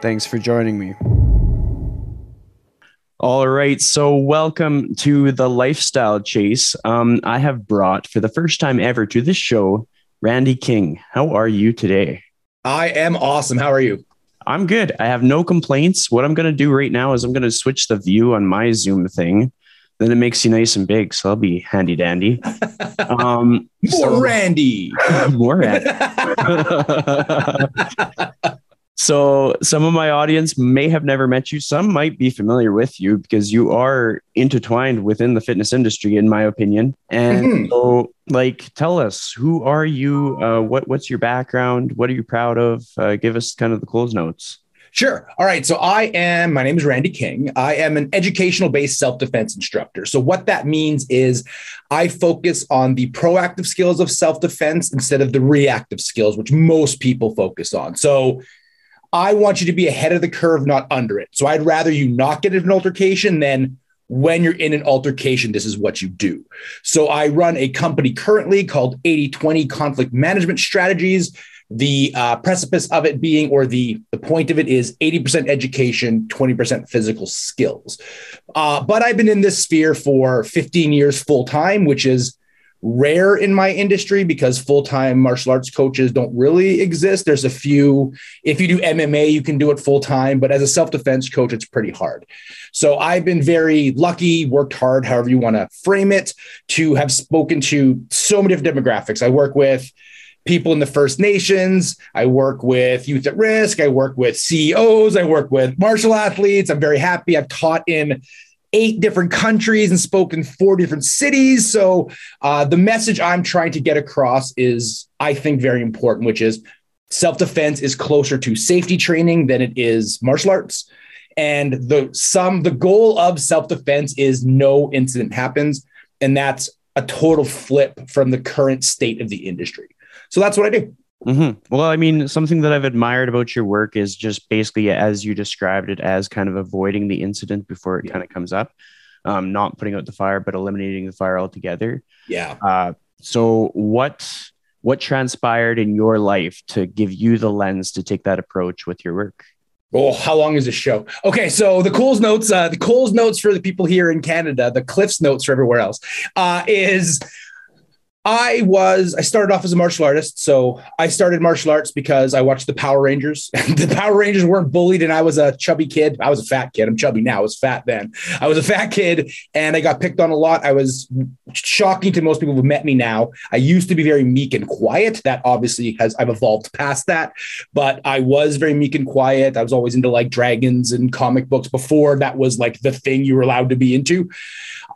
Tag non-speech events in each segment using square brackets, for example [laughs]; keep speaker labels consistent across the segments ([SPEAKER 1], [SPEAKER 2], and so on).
[SPEAKER 1] Thanks for joining me. All right. So, welcome to the Lifestyle Chase. Um, I have brought for the first time ever to this show Randy King. How are you today?
[SPEAKER 2] I am awesome. How are you?
[SPEAKER 1] I'm good. I have no complaints. What I'm going to do right now is I'm going to switch the view on my Zoom thing. Then it makes you nice and big. So, I'll be handy dandy. [laughs]
[SPEAKER 2] Um, more so, Randy. [laughs]
[SPEAKER 1] more Randy. [laughs] So some of my audience may have never met you. Some might be familiar with you because you are intertwined within the fitness industry, in my opinion. And mm-hmm. so, like, tell us who are you? Uh, what what's your background? What are you proud of? Uh, give us kind of the Coles notes.
[SPEAKER 2] Sure. All right. So I am, my name is Randy King. I am an educational based self defense instructor. So what that means is I focus on the proactive skills of self defense instead of the reactive skills, which most people focus on. So I want you to be ahead of the curve, not under it. So I'd rather you not get in an altercation than when you're in an altercation, this is what you do. So I run a company currently called 8020 Conflict Management Strategies. The uh, precipice of it being, or the, the point of it is 80% education, 20% physical skills. Uh, but I've been in this sphere for 15 years full time, which is rare in my industry because full-time martial arts coaches don't really exist. There's a few, if you do MMA, you can do it full-time, but as a self-defense coach, it's pretty hard. So I've been very lucky, worked hard, however you want to frame it, to have spoken to so many different demographics. I work with people in the First Nations. I work with youth at risk. I work with CEOs. I work with martial athletes. I'm very happy. I've taught in eight different countries and spoken four different cities. So uh, the message I'm trying to get across is, I think, very important, which is self defense is closer to safety training than it is martial arts. And the some the goal of self defense is no incident happens, and that's a total flip from the current state of the industry. So that's what I do.
[SPEAKER 1] Mm-hmm. Well, I mean, something that I've admired about your work is just basically as you described it as kind of avoiding the incident before it yeah. kind of comes up, um, not putting out the fire, but eliminating the fire altogether.
[SPEAKER 2] Yeah.
[SPEAKER 1] Uh, so what what transpired in your life to give you the lens to take that approach with your work?
[SPEAKER 2] Oh, how long is this show? Okay, so the Coles notes, uh, the Coles notes for the people here in Canada, the Cliffs notes for everywhere else, uh, is I was, I started off as a martial artist. So I started martial arts because I watched the Power Rangers. [laughs] the Power Rangers weren't bullied, and I was a chubby kid. I was a fat kid. I'm chubby now. I was fat then. I was a fat kid, and I got picked on a lot. I was shocking to most people who met me now. I used to be very meek and quiet. That obviously has, I've evolved past that, but I was very meek and quiet. I was always into like dragons and comic books before that was like the thing you were allowed to be into.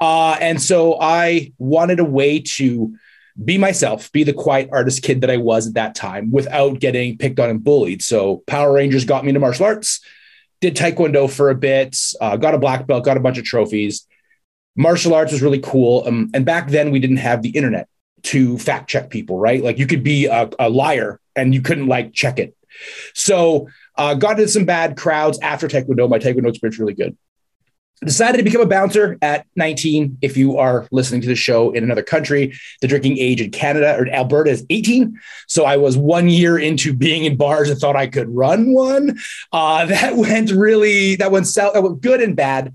[SPEAKER 2] Uh, and so I wanted a way to, be myself, be the quiet artist kid that I was at that time without getting picked on and bullied. So Power Rangers got me into martial arts, did Taekwondo for a bit, uh, got a black belt, got a bunch of trophies. Martial arts was really cool. Um, and back then we didn't have the internet to fact check people, right? Like you could be a, a liar and you couldn't like check it. So uh, got into some bad crowds after Taekwondo. My Taekwondo experience really good decided to become a bouncer at 19 if you are listening to the show in another country the drinking age in canada or alberta is 18 so i was one year into being in bars and thought i could run one. Uh, [laughs] that went really that went south that went good and bad.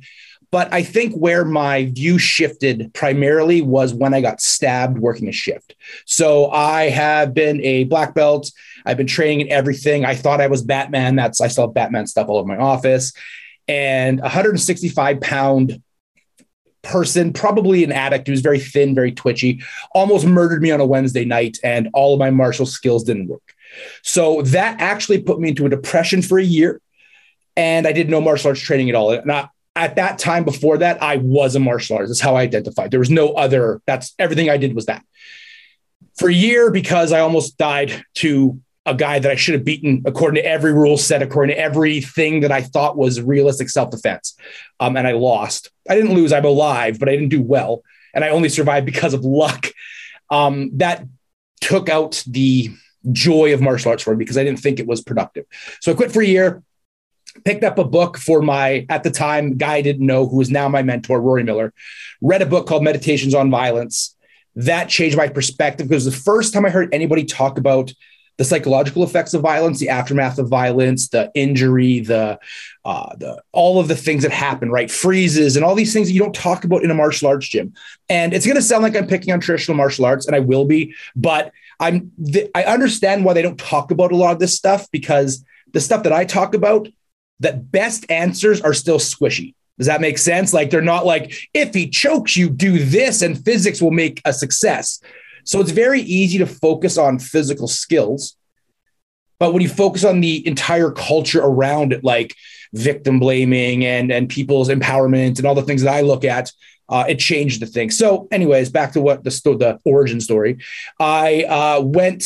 [SPEAKER 2] But i think where my view shifted primarily was when i got stabbed working a shift. So i have been a black belt. I've been training in everything. I thought i was batman. That's i saw batman stuff all over my office and 165 pound person, probably an addict who's very thin, very twitchy, almost murdered me on a Wednesday night, and all of my martial skills didn't work. So that actually put me into a depression for a year. And I did no martial arts training at all. I, at that time before that, I was a martial artist. That's how I identified. There was no other, that's everything I did was that. For a year, because I almost died to a guy that I should have beaten according to every rule set, according to everything that I thought was realistic self defense. Um, and I lost. I didn't lose. I'm alive, but I didn't do well. And I only survived because of luck. Um, that took out the joy of martial arts for me because I didn't think it was productive. So I quit for a year, picked up a book for my, at the time, guy I didn't know who is now my mentor, Rory Miller, read a book called Meditations on Violence. That changed my perspective because the first time I heard anybody talk about the psychological effects of violence, the aftermath of violence, the injury, the uh, the all of the things that happen, right? Freezes and all these things that you don't talk about in a martial arts gym. And it's going to sound like I'm picking on traditional martial arts, and I will be, but I'm th- I understand why they don't talk about a lot of this stuff because the stuff that I talk about, that best answers are still squishy. Does that make sense? Like they're not like if he chokes you, do this, and physics will make a success. So it's very easy to focus on physical skills. But when you focus on the entire culture around it, like victim blaming and, and people's empowerment and all the things that I look at, uh, it changed the thing. So, anyways, back to what the, the origin story. I uh, went,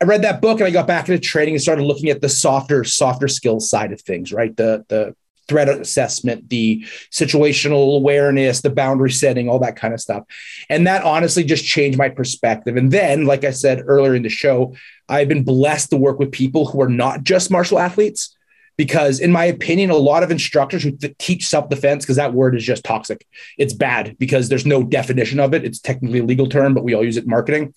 [SPEAKER 2] I read that book and I got back into training and started looking at the softer, softer skills side of things, right? The, the threat assessment, the situational awareness, the boundary setting, all that kind of stuff. And that honestly just changed my perspective. And then, like I said earlier in the show, I've been blessed to work with people who are not just martial athletes. Because, in my opinion, a lot of instructors who th- teach self defense, because that word is just toxic, it's bad because there's no definition of it. It's technically a legal term, but we all use it in marketing.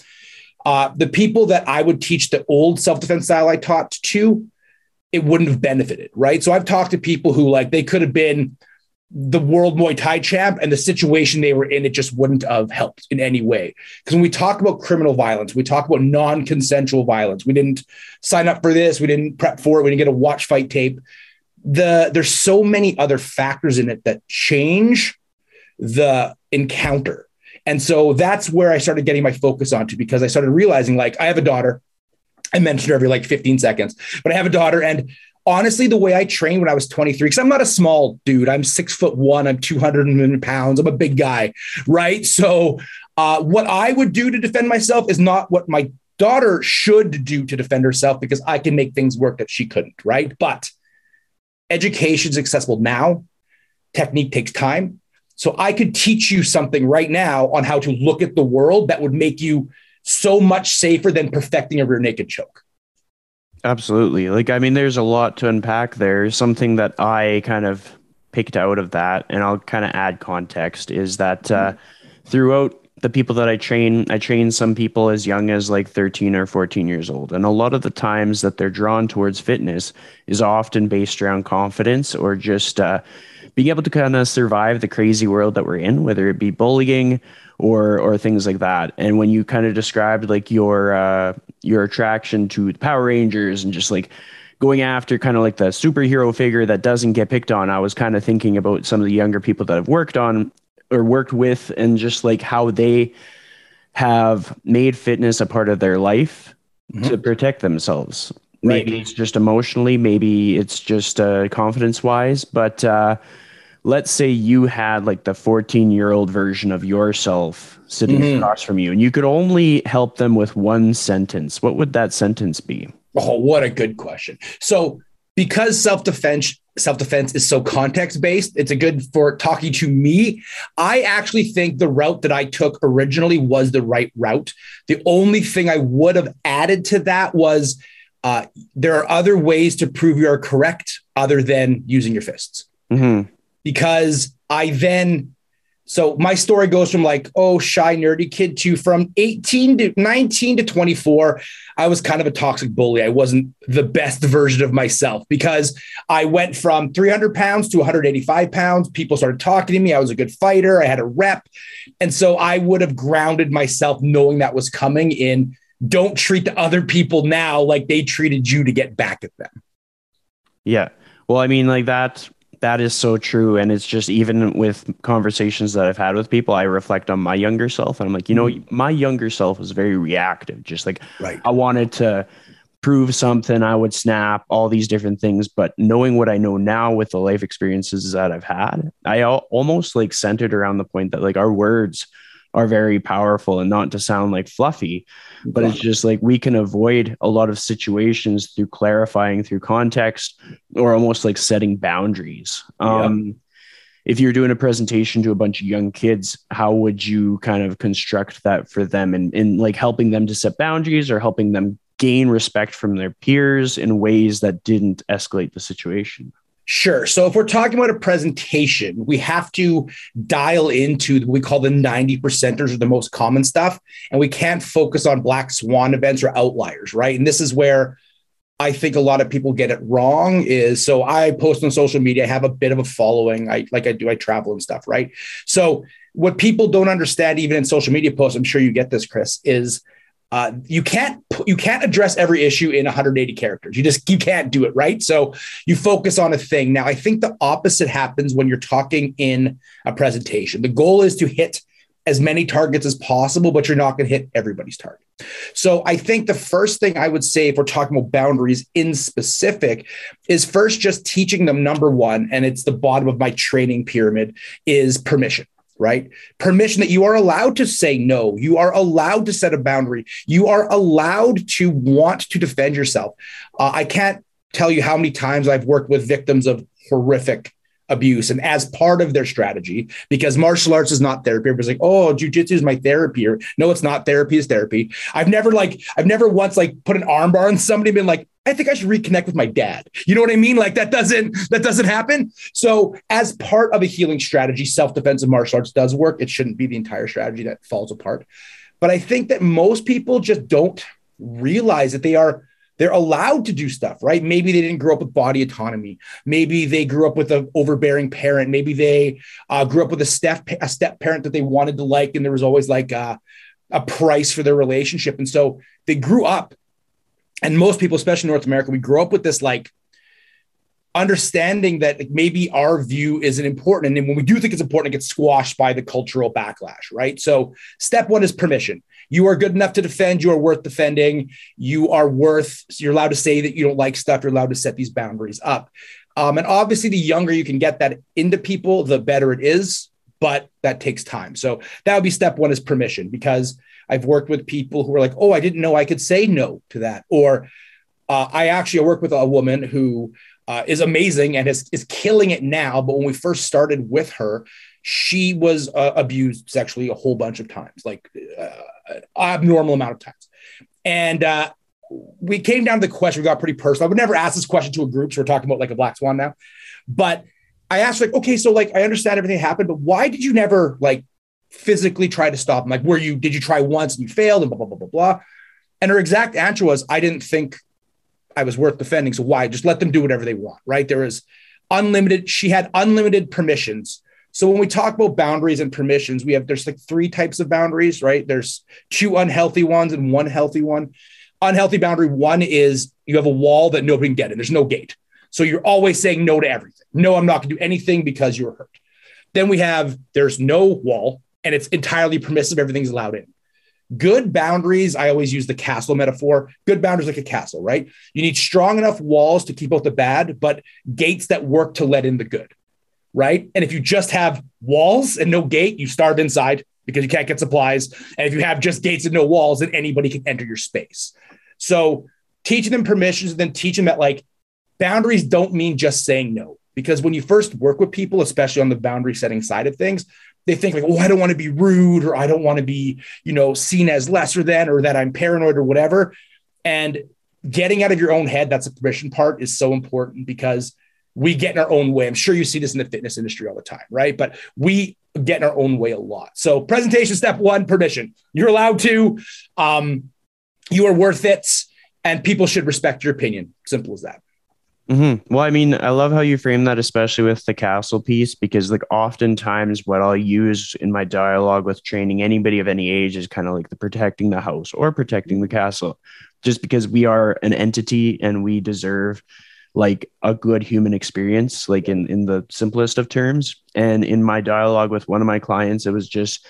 [SPEAKER 2] Uh, the people that I would teach the old self defense style I taught to it wouldn't have benefited, right? So I've talked to people who like they could have been the world Muay Thai champ and the situation they were in, it just wouldn't have helped in any way. Because when we talk about criminal violence, we talk about non consensual violence. We didn't sign up for this, we didn't prep for it, we didn't get a watch fight tape. The there's so many other factors in it that change the encounter. And so that's where I started getting my focus onto because I started realizing like I have a daughter I mention her every like 15 seconds, but I have a daughter. And honestly, the way I trained when I was 23, because I'm not a small dude, I'm six foot one, I'm 200 pounds, I'm a big guy, right? So, uh, what I would do to defend myself is not what my daughter should do to defend herself because I can make things work that she couldn't, right? But education is accessible now, technique takes time. So, I could teach you something right now on how to look at the world that would make you so much safer than perfecting a rear naked choke.
[SPEAKER 1] Absolutely. Like, I mean, there's a lot to unpack there. Something that I kind of picked out of that, and I'll kind of add context, is that uh, throughout the people that I train, I train some people as young as like 13 or 14 years old. And a lot of the times that they're drawn towards fitness is often based around confidence or just uh, being able to kind of survive the crazy world that we're in, whether it be bullying or or things like that. And when you kind of described like your uh, your attraction to the Power Rangers and just like going after kind of like the superhero figure that doesn't get picked on, I was kind of thinking about some of the younger people that I've worked on or worked with, and just like how they have made fitness a part of their life mm-hmm. to protect themselves. Right. Maybe it's just emotionally, maybe it's just uh, confidence wise, but uh, let's say you had like the 14 year old version of yourself sitting mm-hmm. across from you and you could only help them with one sentence what would that sentence be?
[SPEAKER 2] Oh what a good question. So because self-defense self-defense is so context based it's a good for talking to me. I actually think the route that i took originally was the right route. The only thing i would have added to that was uh, there are other ways to prove you are correct other than using your fists. Mm-hmm because I then so my story goes from like, oh, shy, nerdy kid to from 18 to 19 to 24. I was kind of a toxic bully. I wasn't the best version of myself because I went from 300 pounds to 185 pounds. People started talking to me. I was a good fighter. I had a rep. And so I would have grounded myself knowing that was coming in. Don't treat the other people now like they treated you to get back at them.
[SPEAKER 1] Yeah. Well, I mean, like that that is so true. And it's just even with conversations that I've had with people, I reflect on my younger self and I'm like, you know, mm-hmm. my younger self was very reactive. Just like right. I wanted to prove something, I would snap, all these different things. But knowing what I know now with the life experiences that I've had, I almost like centered around the point that like our words are very powerful and not to sound like fluffy but it's just like we can avoid a lot of situations through clarifying through context or almost like setting boundaries. Um, if you're doing a presentation to a bunch of young kids how would you kind of construct that for them? And in like helping them to set boundaries or helping them gain respect from their peers in ways that didn't escalate the situation
[SPEAKER 2] Sure. So if we're talking about a presentation, we have to dial into what we call the 90 percenters or the most common stuff. And we can't focus on black swan events or outliers, right? And this is where I think a lot of people get it wrong is so I post on social media, I have a bit of a following. I like I do, I travel and stuff, right? So what people don't understand, even in social media posts, I'm sure you get this, Chris, is uh, you can't you can't address every issue in 180 characters. You just you can't do it right. So you focus on a thing. Now I think the opposite happens when you're talking in a presentation. The goal is to hit as many targets as possible, but you're not going to hit everybody's target. So I think the first thing I would say if we're talking about boundaries in specific is first just teaching them number one, and it's the bottom of my training pyramid is permission right? Permission that you are allowed to say no. You are allowed to set a boundary. You are allowed to want to defend yourself. Uh, I can't tell you how many times I've worked with victims of horrific abuse and as part of their strategy because martial arts is not therapy everybody's like oh jujitsu is my therapy or no it's not therapy is therapy i've never like i've never once like put an armbar on somebody and been like I think I should reconnect with my dad. You know what I mean? Like that doesn't that doesn't happen. So as part of a healing strategy, self-defensive martial arts does work. It shouldn't be the entire strategy that falls apart. But I think that most people just don't realize that they are they're allowed to do stuff, right? Maybe they didn't grow up with body autonomy. Maybe they grew up with an overbearing parent. Maybe they uh, grew up with a step a step parent that they wanted to like, and there was always like a, a price for their relationship. And so they grew up and most people, especially North America, we grow up with this like understanding that maybe our view isn't important. And then when we do think it's important, it gets squashed by the cultural backlash, right? So step one is permission. You are good enough to defend. You are worth defending. You are worth, you're allowed to say that you don't like stuff. You're allowed to set these boundaries up. Um, and obviously, the younger you can get that into people, the better it is, but that takes time. So that would be step one is permission because I've worked with people who are like, oh, I didn't know I could say no to that. Or uh, I actually work with a woman who uh, is amazing and is, is killing it now. But when we first started with her, she was uh, abused sexually a whole bunch of times, like uh, abnormal amount of times. And uh, we came down to the question, we got pretty personal. I would never ask this question to a group. So we're talking about like a black swan now. But I asked, like, okay, so like I understand everything happened, but why did you never like physically try to stop him? Like, were you, did you try once and you failed and blah, blah, blah, blah, blah. And her exact answer was, I didn't think I was worth defending. So why? Just let them do whatever they want, right? There is unlimited, she had unlimited permissions. So when we talk about boundaries and permissions, we have, there's like three types of boundaries, right? There's two unhealthy ones and one healthy one. Unhealthy boundary one is you have a wall that nobody can get in. There's no gate. So you're always saying no to everything. No, I'm not going to do anything because you're hurt. Then we have there's no wall and it's entirely permissive. Everything's allowed in. Good boundaries, I always use the castle metaphor. Good boundaries like a castle, right? You need strong enough walls to keep out the bad, but gates that work to let in the good, right? And if you just have walls and no gate, you starve inside because you can't get supplies. And if you have just gates and no walls, then anybody can enter your space. So teaching them permissions and then teaching them that like boundaries don't mean just saying no. Because when you first work with people, especially on the boundary setting side of things, they think like, oh, I don't want to be rude or I don't want to be, you know, seen as lesser than or that I'm paranoid or whatever. And getting out of your own head, that's the permission part is so important because we get in our own way. I'm sure you see this in the fitness industry all the time, right? But we get in our own way a lot. So presentation step one, permission. You're allowed to, um, you are worth it, and people should respect your opinion. Simple as that.
[SPEAKER 1] Mm-hmm. Well, I mean, I love how you frame that, especially with the castle piece, because like oftentimes what I'll use in my dialogue with training anybody of any age is kind of like the protecting the house or protecting the castle, just because we are an entity and we deserve like a good human experience, like in in the simplest of terms. And in my dialogue with one of my clients, it was just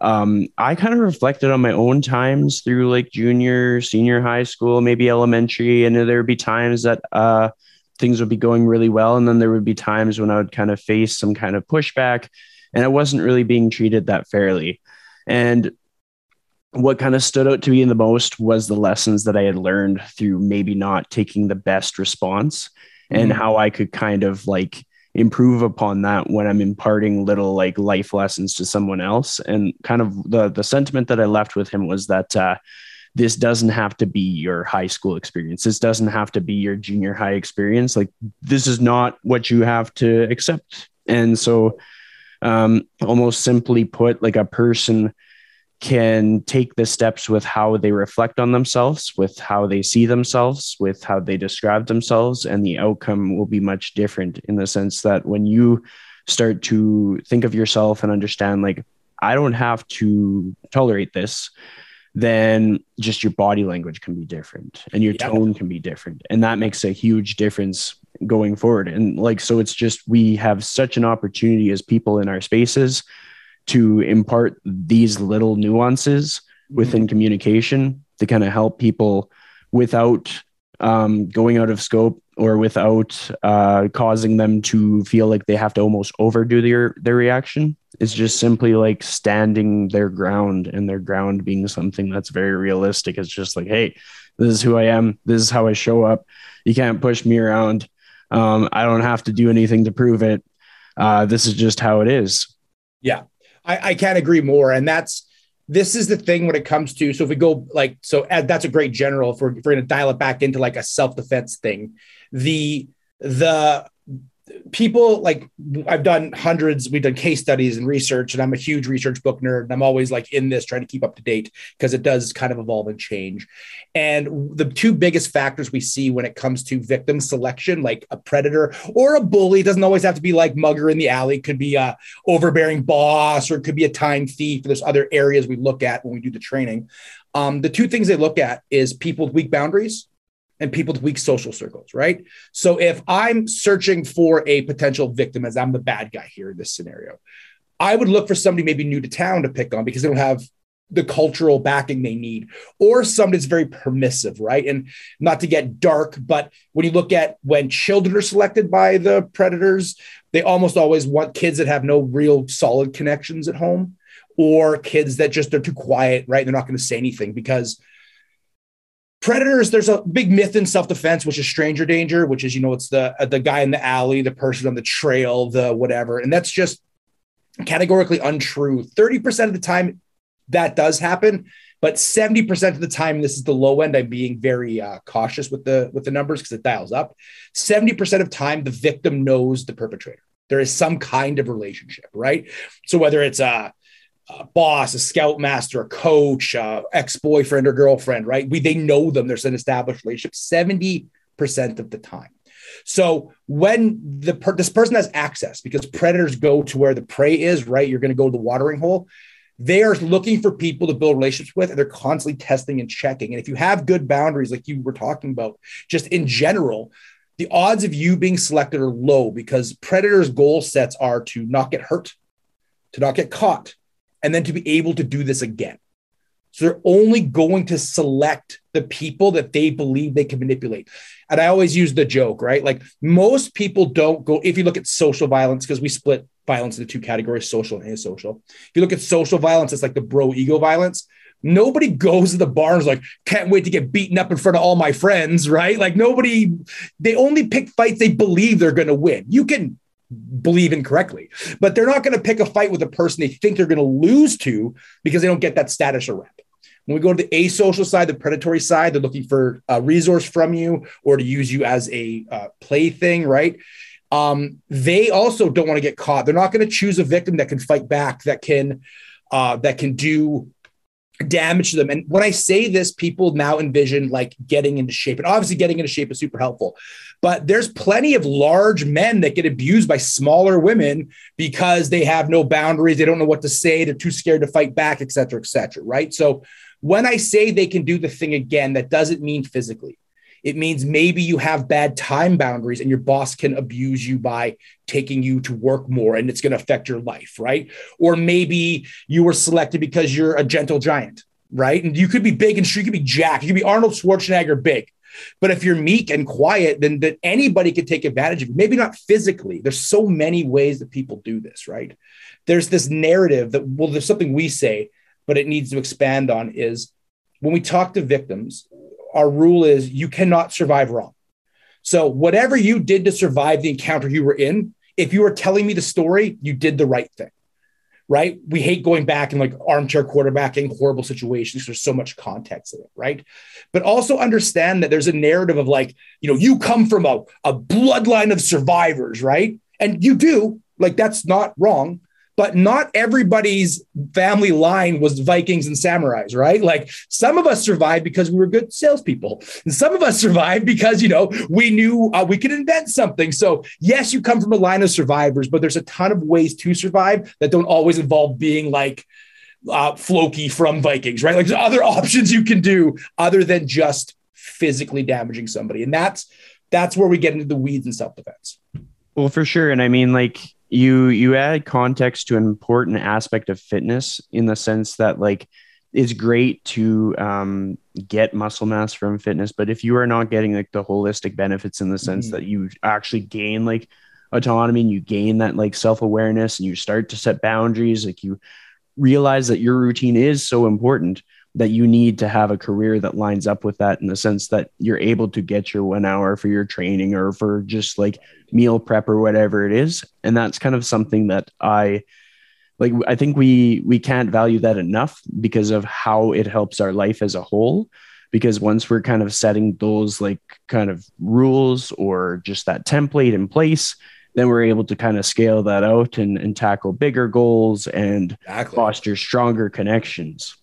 [SPEAKER 1] um, I kind of reflected on my own times through like junior, senior high school, maybe elementary, and there would be times that uh, things would be going really well, and then there would be times when I would kind of face some kind of pushback, and I wasn't really being treated that fairly. And what kind of stood out to me the most was the lessons that I had learned through maybe not taking the best response and
[SPEAKER 2] Mm-hmm.
[SPEAKER 1] how I could kind of like improve upon that when I'm imparting little like life lessons to someone else. And kind of the the sentiment that I left with him was that uh, this doesn't have to be your high school experience. This doesn't have to be your junior high experience. Like this is not what you have to accept. And so, um, almost simply put, like a person can take the steps with how they reflect on themselves, with how they see themselves, with how they describe themselves, and the outcome will be much different in the sense that when you start to think of yourself and understand, like, I don't have to tolerate this, then just your body language can be different and your
[SPEAKER 2] Yep.
[SPEAKER 1] tone can be different. And that makes a huge difference going forward. And like, so it's just we have such an opportunity as people in our spaces to impart these little nuances within communication to kind of help people without um, going out of scope or without uh, causing them to feel like they have to almost overdo their their reaction. It's just simply like standing their ground and their ground being something that's very realistic. It's just like, hey, this is who I am. This is how I show up. You can't push me around. Um, I don't have to do anything to prove it. Uh, this is just how it is.
[SPEAKER 2] I, I can't agree more. And that's this is the thing when it comes to so if we go like so that's a great general if we're, if we're going to dial it back into like a self-defense thing the the people like I've done hundreds, we've done case studies and research, and I'm a huge research book nerd. And I'm always like in this trying to keep up to date because it does kind of evolve and change. And the two biggest factors we see when it comes to victim selection, like a predator or a bully, doesn't always have to be like mugger in the alley, it could be a overbearing boss, or it could be a time thief. There's other areas we look at when we do the training. Um, the two things they look at is people with weak boundaries and people with weak social circles, right? So if I'm searching for a potential victim, as I'm the bad guy here in this scenario, I would look for somebody maybe new to town to pick on because they don't have the cultural backing they need, or somebody that's very permissive, right? And not to get dark, but when you look at when children are selected by the predators, they almost always want kids that have no real solid connections at home, or kids that just are too quiet, right? They're not going to say anything because predators there's a big myth in self-defense which is stranger danger which is you know it's the uh, the guy in the alley the person on the trail the whatever. And that's just categorically untrue. 30% of the time that does happen but 70% of the time this is the low end i'm being very uh, cautious with the with the numbers because it dials up. 70% of time the victim knows the perpetrator. There is some kind of relationship right? So whether it's a a boss, a scoutmaster, a coach, uh, ex-boyfriend or girlfriend, right? We they know them. There's an established relationship 70% of the time. So when the per- this person has access, because predators go to where the prey is, right? You're going to go to the watering hole. They are looking for people to build relationships with, and they're constantly testing and checking. And if you have good boundaries, like you were talking about, just in general, the odds of you being selected are low because predators' goal sets are to not get hurt, to not get caught, and then to be able to do this again. So they're only going to select the people that they believe they can manipulate. And I always use the joke, right? Like most people don't go, if you look at social violence, because we split violence into two categories social and asocial. If you look at social violence, it's like the bro ego violence. Nobody [laughs] goes to the bar and is like, can't wait to get beaten up in front of all my friends, right? Like nobody, they only pick fights they believe they're going to win. You can believe incorrectly. But they're not going to pick a fight with a person they think they're going to lose to because they don't get that status or rep. When we go to the asocial side, the predatory side, they're looking for a resource from you or to use you as a uh, plaything, right? Um, they also don't want to get caught. They're not going to choose a victim that can fight back, that can uh, that can do damage to them. And when I say this, people now envision like getting into shape. And obviously, getting into shape is super helpful. But there's plenty of large men that get abused by smaller women because they have no boundaries. They don't know what to say. They're too scared to fight back, et cetera, et cetera. Right. So when I say they can do the thing again, that doesn't mean physically. It means maybe you have bad time boundaries and your boss can abuse you by taking you to work more and it's going to affect your life, right? Or maybe you were selected because you're a gentle giant, right? And you could be big and you could be Jack, you could be Arnold Schwarzenegger big. But if you're meek and quiet, then that anybody could take advantage of you. Maybe not physically. There's so many ways that people do this, right? There's this narrative that, well, there's something we say but it needs to expand on is when we talk to victims, our rule is you cannot survive wrong. So, whatever you did to survive the encounter you were in, if you were telling me the story, you did the right thing, right? We hate going back and like armchair quarterbacking horrible situations. There's so much context in it, right? But also understand that there's a narrative of like, you know, you come from a, a bloodline of survivors, right? And you do, like, that's not wrong but not everybody's family line was Vikings and samurais, right? Like some of us survived because we were good salespeople, and some of us survived because you know we knew uh, we could invent something. So yes, you come from a line of survivors, but there's a ton of ways to survive that don't always involve being like uh, Floki from Vikings, right? Like there's other [laughs] options you can do other than just physically damaging somebody, and that's that's where we get into the weeds in self defense.
[SPEAKER 1] Well, for sure, and I mean like you you add context to an important aspect of fitness in the sense that like it's great to um, get muscle mass from fitness but if you are not getting like the holistic benefits in the sense mm-hmm. that you actually gain like autonomy and you gain that like self-awareness and you start to set boundaries like you realize that your routine is so important that you need to have a career that lines up with that in the sense that you're able to get your one hour for your training or for just like meal prep or whatever it is. And that's kind of something that i like i think we we can't value that enough because of how it helps our life as a whole. Because once we're kind of setting those like kind of rules or just that template in place then we're able to kind of scale that out and, and tackle bigger goals and exactly. foster stronger connections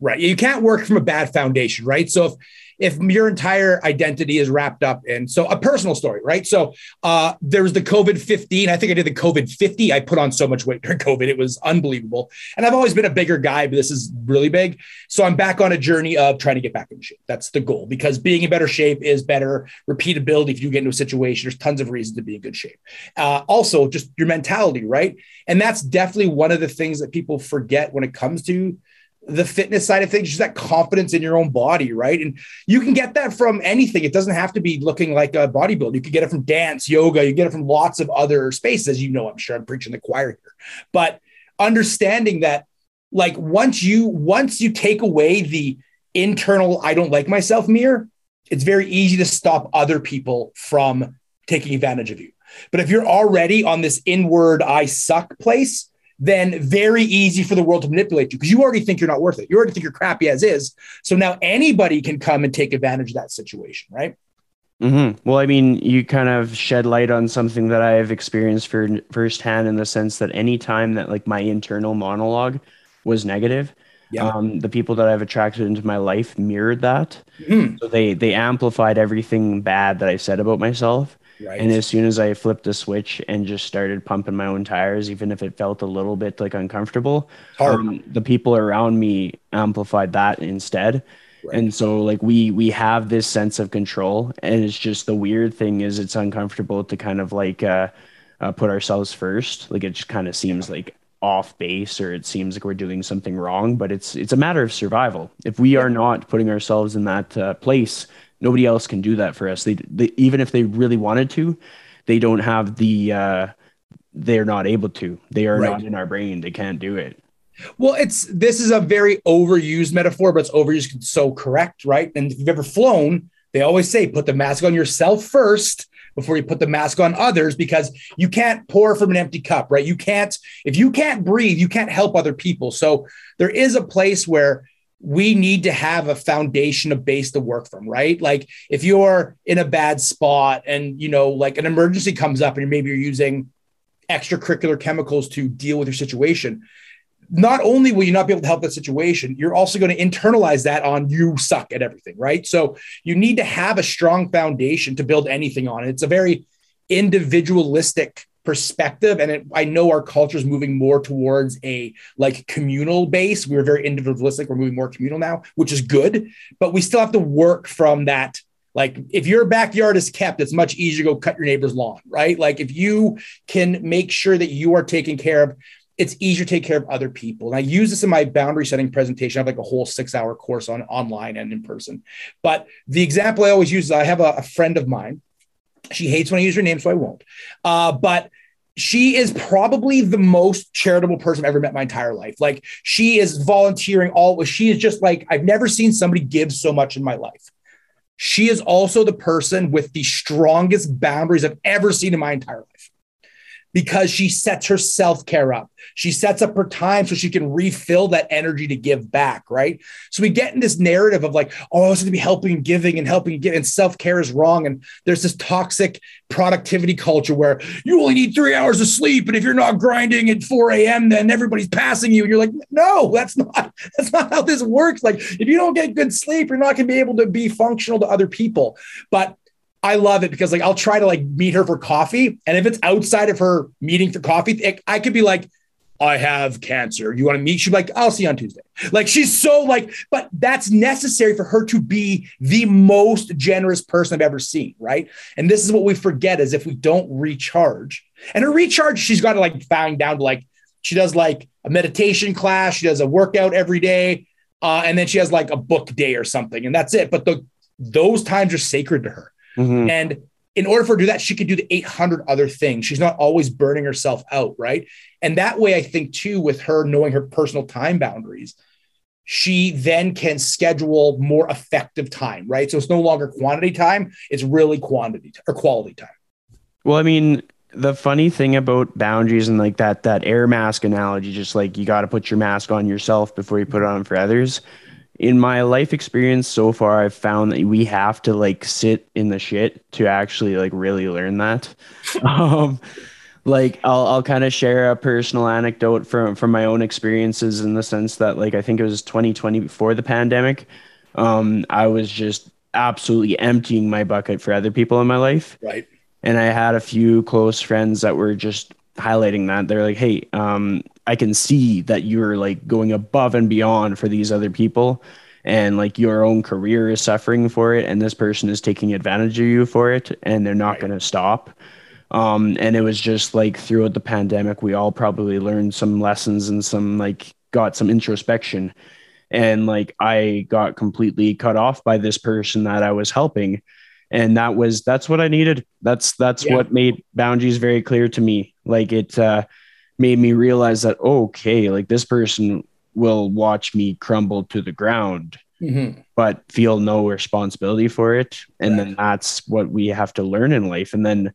[SPEAKER 2] Right. You can't work from a bad foundation, right? So if if your entire identity is wrapped up in so a personal story, right? So uh there was the COVID 15. I think I did the COVID 50. I put on so much weight during [laughs] COVID. It was unbelievable. And I've always been a bigger guy, but this is really big. So I'm back on a journey of trying to get back in shape. That's the goal because being in better shape is better repeatability. If you get into a situation, there's tons of reasons to be in good shape. Uh, also, just your mentality, right? And that's definitely one of the things that people forget when it comes to the fitness side of things, just that confidence in your own body, right? And you can get that from anything. It doesn't have to be looking like a bodybuilder. You can get it from dance, yoga, you get it from lots of other spaces. You know, I'm sure I'm preaching the choir here, but understanding that, like, once you once you take away the internal "I don't like myself" mirror, it's very easy to stop other people from taking advantage of you. But if you're already on this inward "I suck" place, then very easy for the world to manipulate you because you already think you're not worth it. You already think you're crappy as is. So now anybody can come and take advantage of that situation, right?
[SPEAKER 1] Mm-hmm. Well, I mean, you kind of shed light on something that I've experienced for firsthand in the sense that any time that like my internal monologue was negative, yeah. um, the people that I've attracted into my life mirrored that. Mm-hmm. So they they amplified everything bad that I said about myself. Right. And as soon as I flipped the switch and just started pumping my own tires, even if it felt a little bit like uncomfortable, um, the people around me amplified that instead. Right. And so like we we have this sense of control, and it's just the weird thing is it's uncomfortable to kind of like uh, uh, put ourselves first. Like it just kind of seems like off base or it seems like we're doing something wrong but it's it's a matter of survival if we are not putting ourselves in that uh, place Nobody else can do that for us. They, they even if they really wanted to, they don't have the. Uh, they're not able to. They are right. not in our brain. They can't do it.
[SPEAKER 2] Well, it's this is a very overused metaphor, but it's overused so correct, right? And if you've ever flown, they always say put the mask on yourself first before you put the mask on others because you can't pour from an empty cup, right? You can't, if you can't breathe, you can't help other people. So there is a place where we need to have a foundation, a base to work from, right? Like if you're in a bad spot and you know, like an emergency comes up and maybe you're using extracurricular chemicals to deal with your situation, not only will you not be able to help that situation, you're also going to internalize that on you suck at everything, right? So you need to have a strong foundation to build anything on. It's a very individualistic perspective and it, i know our culture is moving more towards a like communal base we're very individualistic we're moving more communal now which is good but we still have to work from that like if your backyard is kept it's much easier to go cut your neighbor's lawn right like if you can make sure that you are taken care of it's easier to take care of other people. And I use this in my boundary setting presentation. I have like a whole six hour course on online and in person. But the example I always use is I have a, a friend of mine she hates when I use her name, so I won't. Uh, but she is probably the most charitable person I've ever met my entire life. Like she is volunteering all she is just like I've never seen somebody give so much in my life. She is also the person with the strongest boundaries I've ever seen in my entire life because she sets her self care up. She sets up her time so she can refill that energy to give back, right? So we get in this narrative of like, oh, I was going to be helping and giving and helping and giving, and self care is wrong. And there's this toxic productivity culture where you only need three hours of sleep, and if you're not grinding at 4 a.m., then everybody's passing you. And you're like, no, that's not [laughs] that's not how this works. Like, if you don't get good sleep, you're not going to be able to be functional to other people. But I love it because like I'll try to like meet her for coffee, and if it's outside of her meeting for coffee, it, I could be like, I have cancer. You want to meet? She'd be like, I'll see you on Tuesday. Like she's so like, but that's necessary for her to be the most generous person I've ever seen, right? And this is what we forget is if we don't recharge, and her recharge, she's got to like bowing down to like she does like a meditation class, she does a workout every day, uh, and then she has like a book day or something, and that's it. But the those times are sacred to her. Mm-hmm. And in order for her to do that, she could do the 800 other things. She's not always burning herself out, right? And that way, I think too, with her knowing her personal time boundaries, she then can schedule more effective time, right? So it's no longer quantity time; it's really quantity or quality time.
[SPEAKER 1] Well, I mean, the funny thing about boundaries and like that that air mask analogy, just like you got to put your mask on yourself before you put it on for others in my life experience so far i've found that we have to like sit in the shit to actually like really learn that. [laughs] Um like i'll, I'll kind of share a personal anecdote from from my own experiences in the sense that like i think it was 2020 before the pandemic. Um i was just absolutely emptying my bucket for other people in my life.
[SPEAKER 2] Right.
[SPEAKER 1] And i had a few close friends that were just highlighting that they're like hey um I can see that you're like going above and beyond for these other people and like your own career is suffering for it and this person is taking advantage of you for it and they're not right. going to stop um, and it was just like throughout the pandemic we all probably learned some lessons and some like got some introspection and like i got completely cut off by this person that i was helping and that was that's what i needed that's that's yeah. what made boundaries very clear to me like it uh made me realize that okay, like this person will watch me crumble to the ground, mm-hmm. but feel no responsibility for it. And right. then that's what we have to learn in life. And then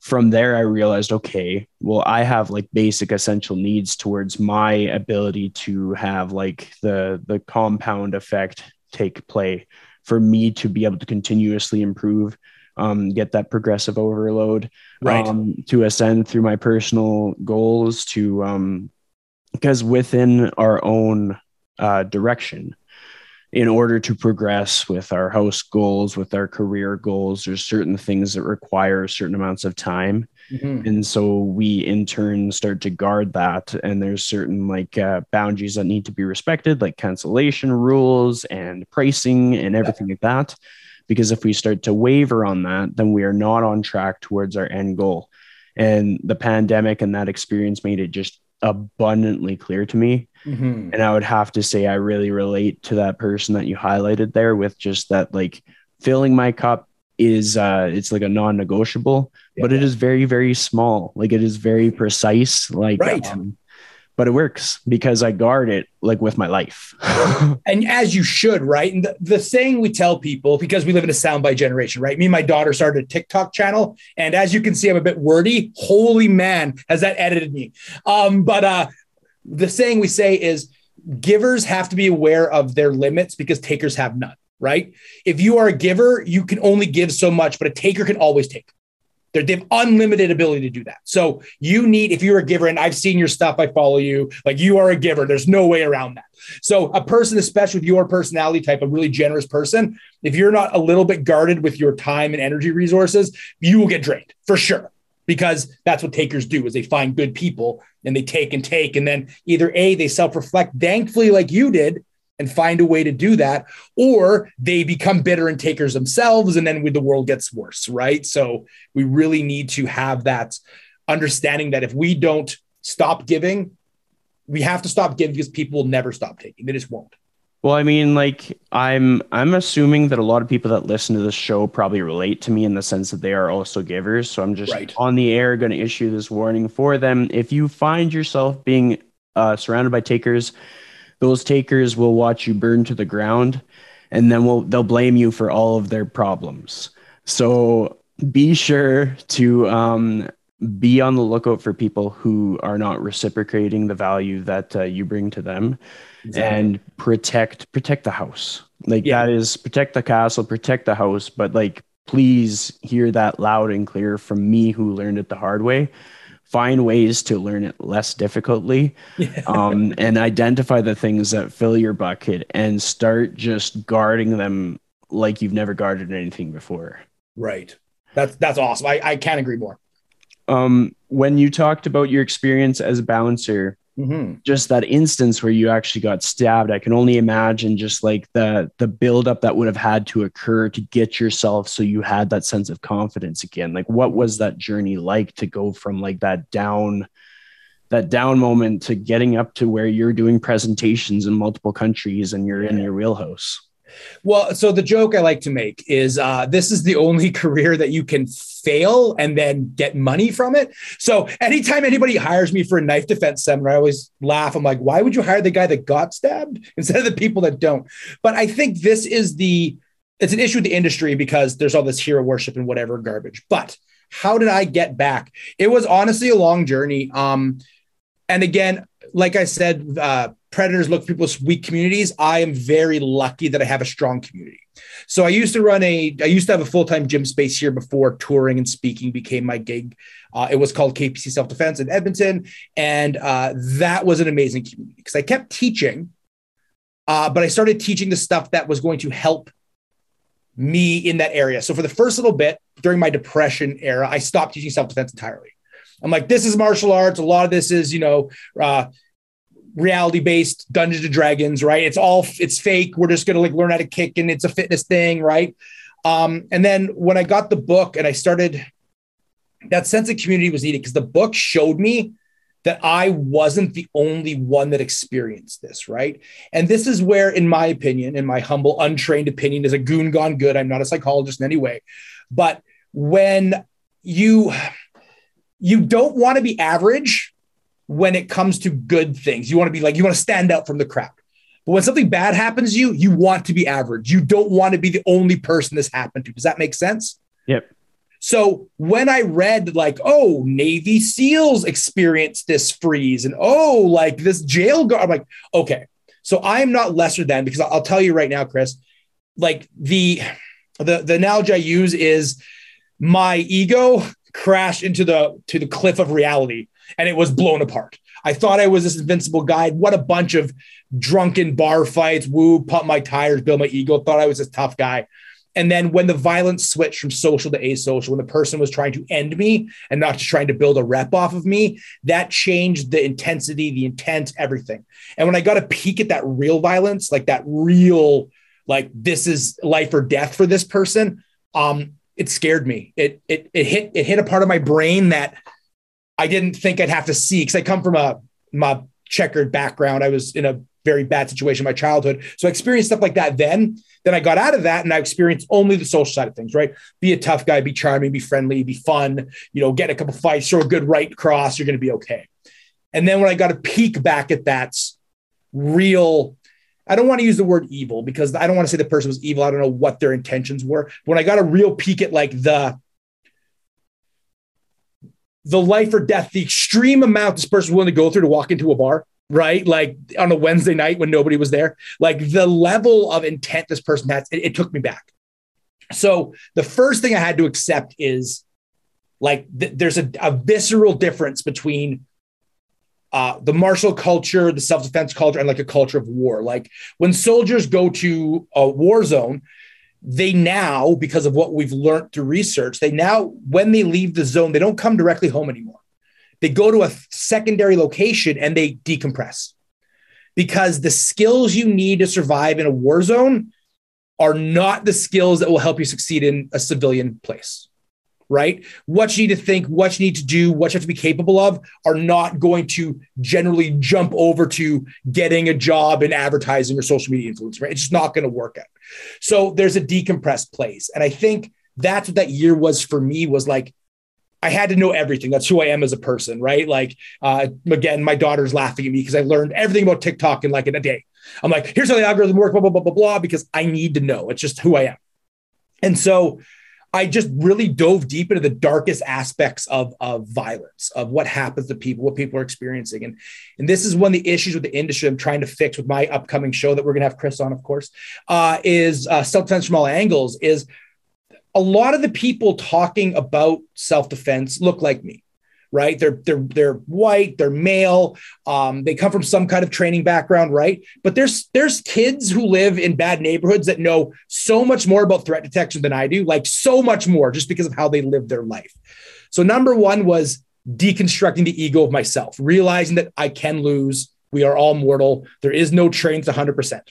[SPEAKER 1] from there, I realized, okay, well, I have like basic essential needs towards my ability to have like the the compound effect take play for me to be able to continuously improve um, get that progressive overload
[SPEAKER 2] right.
[SPEAKER 1] um, to ascend through my personal goals to um, because within our own uh, direction in order to progress with our house goals with our career goals there's certain things that require certain amounts of time mm-hmm. and so we in turn start to guard that and there's certain like uh, boundaries that need to be respected like cancellation rules and pricing and everything yeah. like that because if we start to waver on that, then we are not on track towards our end goal. And the pandemic and that experience made it just abundantly clear to me. Mm-hmm. And I would have to say, I really relate to that person that you highlighted there with just that, like filling my cup is, uh, it's like a non negotiable, yeah. but it is very, very small. Like it is very precise. Like,
[SPEAKER 2] right. Um,
[SPEAKER 1] but it works because I guard it like with my life. [laughs]
[SPEAKER 2] and as you should, right? And the, the saying we tell people, because we live in a soundbite generation, right? Me and my daughter started a TikTok channel. And as you can see, I'm a bit wordy. Holy man, has that edited me. Um, but uh, the saying we say is givers have to be aware of their limits because takers have none, right? If you are a giver, you can only give so much, but a taker can always take. They're, they have unlimited ability to do that. So you need, if you're a giver, and I've seen your stuff, I follow you, like you are a giver. There's no way around that. So a person, especially with your personality type, a really generous person, if you're not a little bit guarded with your time and energy resources, you will get drained for sure. Because that's what takers do is they find good people and they take and take. And then either A, they self-reflect, thankfully, like you did, and find a way to do that, or they become bitter and takers themselves, and then the world gets worse, right? So we really need to have that understanding that if we don't stop giving, we have to stop giving because people will never stop taking. They just won't.
[SPEAKER 1] Well, I mean, like I'm I'm assuming that a lot of people that listen to this show probably relate to me in the sense that they are also givers. So I'm just
[SPEAKER 2] Right.
[SPEAKER 1] on the air going to issue this warning for them. If you find yourself being uh, surrounded by takers, those takers will watch you burn to the ground, and then will they'll blame you for all of their problems. So be sure to um, be on the lookout for people who are not reciprocating the value that uh, you bring to them and protect protect the house like
[SPEAKER 2] Yeah.
[SPEAKER 1] that is protect the castle protect the house but like please hear that loud and clear from me who learned it the hard way find ways to learn it less difficultly [laughs] um, and identify the things that fill your bucket and start just guarding them like you've never guarded anything before
[SPEAKER 2] Right. That's that's awesome. I, I can't agree more.
[SPEAKER 1] um, when you talked about your experience as a bouncer
[SPEAKER 2] Mm-hmm.
[SPEAKER 1] just that instance where you actually got stabbed i can only imagine just like the the buildup that would have had to occur to get yourself so you had that sense of confidence again. Like what was that journey like to go from like that down that down moment to getting up to where you're doing presentations in multiple countries and you're in your wheelhouse
[SPEAKER 2] Well, so the joke I like to make is uh, this is the only [laughs] career that you can fail and then get money from it. So anytime anybody hires me for a knife defense seminar, I always laugh. I'm like, why would you hire the guy that got stabbed [laughs] instead of the people that don't? But I think this is the it's an issue with the industry because there's all this hero worship and whatever garbage. But how did I get back? It was honestly a long journey. Um, and again, like I said, uh, predators look for people's weak communities. I am very lucky that I have a strong community. So I used to run a, I used to have a full time gym space here before touring and speaking became my gig. Uh, it was called KPC Self Defense in Edmonton, and uh, that was an amazing community because I kept teaching, uh, but I started teaching the stuff that was going to help me in that area. So for the first little bit during my depression era, I stopped teaching self defense entirely. I'm like, this is martial arts. A lot of this is, you know, uh, reality based Dungeons and Dragons, right? It's all it's fake. We're just gonna like learn how to kick, and it's a fitness thing, right? Um, and then when I got the book and I started, that sense of community was needed because the book showed me that I wasn't the only one that experienced this, right? And this is where, in my opinion, in my humble, untrained opinion, as a goon gone good, I'm not a psychologist in any way, but when you you don't want to be average when it comes to good things. You want to be like, you want to stand out from the crowd. But when something bad happens to you, you want to be average. You don't want to be the only person this happened to. Does that make sense?
[SPEAKER 1] Yep.
[SPEAKER 2] So when I read like, oh, Navy SEALs experienced this freeze, and oh, like this jail guard, I'm like, okay. So I am not lesser than because I'll tell you right now, Chris, like the the the analogy I use is my ego crashed into the to the cliff of reality and it was blown apart. I thought I was this invincible guy. What a bunch of drunken bar fights, woo, pump my tires, build my ego. Thought I was this tough guy. And then when the violence switched from social to asocial, when the person was trying to end me and not just trying to build a rep off of me, that changed the intensity, the intent, everything. And when I got a peek at that real violence, like that real, like this is life or death for this person, um, it scared me. It it it hit it hit a part of my brain that I didn't think I'd have to see because I come from a my checkered background. I was in a very bad situation in my childhood. So I experienced stuff like that then. Then I got out of that and I experienced only the social side of things, right? Be a tough guy, be charming, be friendly, be fun, you know, get a couple fights, throw a good right cross, you're going to be okay. And then when I got a peek back at that real, I don't want to use the word evil because I don't want to say the person was evil. I don't know what their intentions were. But when I got a real peek at like the the life or death, the extreme amount this person was willing to go through to walk into a bar, right? Like on a Wednesday night when nobody was there, like the level of intent this person has, it, it took me back. So the first thing I had to accept is like th- there's a, a visceral difference between uh, the martial culture, the self defense culture, and like a culture of war. Like when soldiers go to a war zone, they now, because of what we've learned through research, they now, when they leave the zone, they don't come directly home anymore. They go to a secondary location and they decompress because the skills you need to survive in a war zone are not the skills that will help you succeed in a civilian place. Right? What you need to think, what you need to do, what you have to be capable of are not going to generally jump over to getting a job in advertising or social media influence, right? It's just not going to work out. So there's a decompressed place. And I think that's what that year was for me was like, I had to know everything. That's who I am as a person, right? Like, uh, again, my daughter's laughing at me because I learned everything about TikTok in like in a day. I'm like, here's how the algorithm works, blah, blah, blah, blah, blah, because I need to know. It's just who I am. And so I just really dove deep into the darkest aspects of, of violence, of what happens to people, what people are experiencing. And, and this is one of the issues with the industry I'm trying to fix with my upcoming show that we're going to have Chris on, of course, uh, is uh, self-defense from all angles, is a lot of the people talking about self-defense look like me right? They're they're they're white, they're male, um, they come from some kind of training background, right? But there's there's kids who live in bad neighborhoods that know so much more about threat detection than I do, like so much more, just because of how they live their life. So number one was deconstructing the ego of myself, realizing that I can lose. We are all mortal. There is no training to 100%.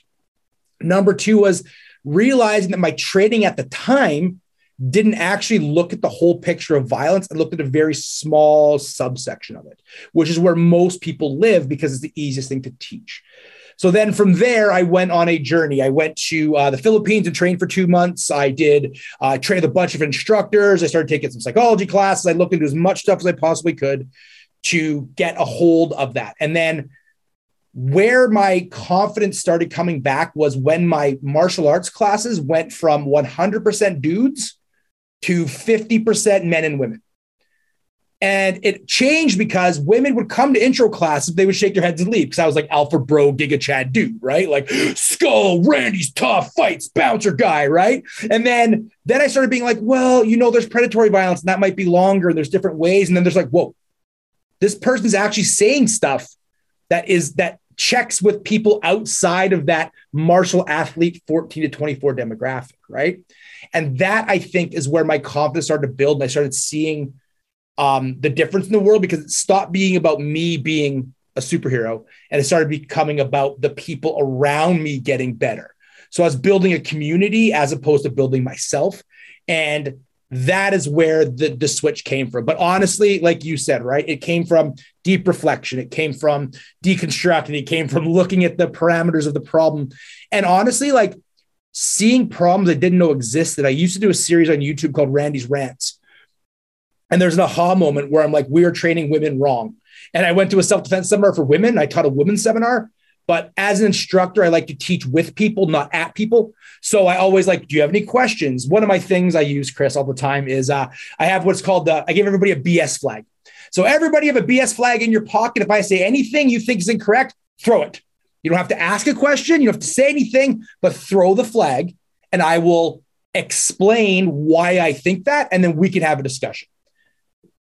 [SPEAKER 2] Number two was realizing that my training at the time didn't actually look at the whole picture of violence and looked at a very small subsection of it, which is where most people live because it's the easiest thing to teach. So then from there, I went on a journey. I went to uh, the Philippines and trained for two months. I did uh, train a bunch of instructors. I started taking some psychology classes. I looked into as much stuff as I possibly could to get a hold of that. And then where my confidence started coming back was when my martial arts classes went from 100% dudes to 50% men and women. And it changed because women would come to intro classes, they would shake their heads and leave because I was like alpha bro, giga chad dude, right? Like skull, Randy's tough, fights, bouncer guy, right? And then then I started being like, well, you know, there's predatory violence and that might be longer. and There's different ways. And then there's like, whoa, this person's actually saying stuff that is that checks with people outside of that martial athlete 14 to 24 demographic, right? And that I think is where my confidence started to build. And I started seeing um, the difference in the world because it stopped being about me being a superhero and it started becoming about the people around me getting better. So I was building a community as opposed to building myself. And that is where the, the switch came from. But honestly, like you said, right, it came from deep reflection. It came from deconstructing. It came from looking at the parameters of the problem. And honestly, like seeing problems I didn't know existed. I used to do a series on YouTube called Randy's Rants. And there's an aha moment where I'm like, we are training women wrong. And I went to a self defense seminar for women. I taught a women's seminar. But as an instructor, I like to teach with people, not at people. So I always like, do you have any questions? One of my things I use, Chris, all the time is uh, I have what's called the, I give everybody a BS flag. So everybody have a BS flag in your pocket. If I say anything you think is incorrect, throw it. You don't have to ask a question, you don't have to say anything, but throw the flag and I will explain why I think that. And then we can have a discussion.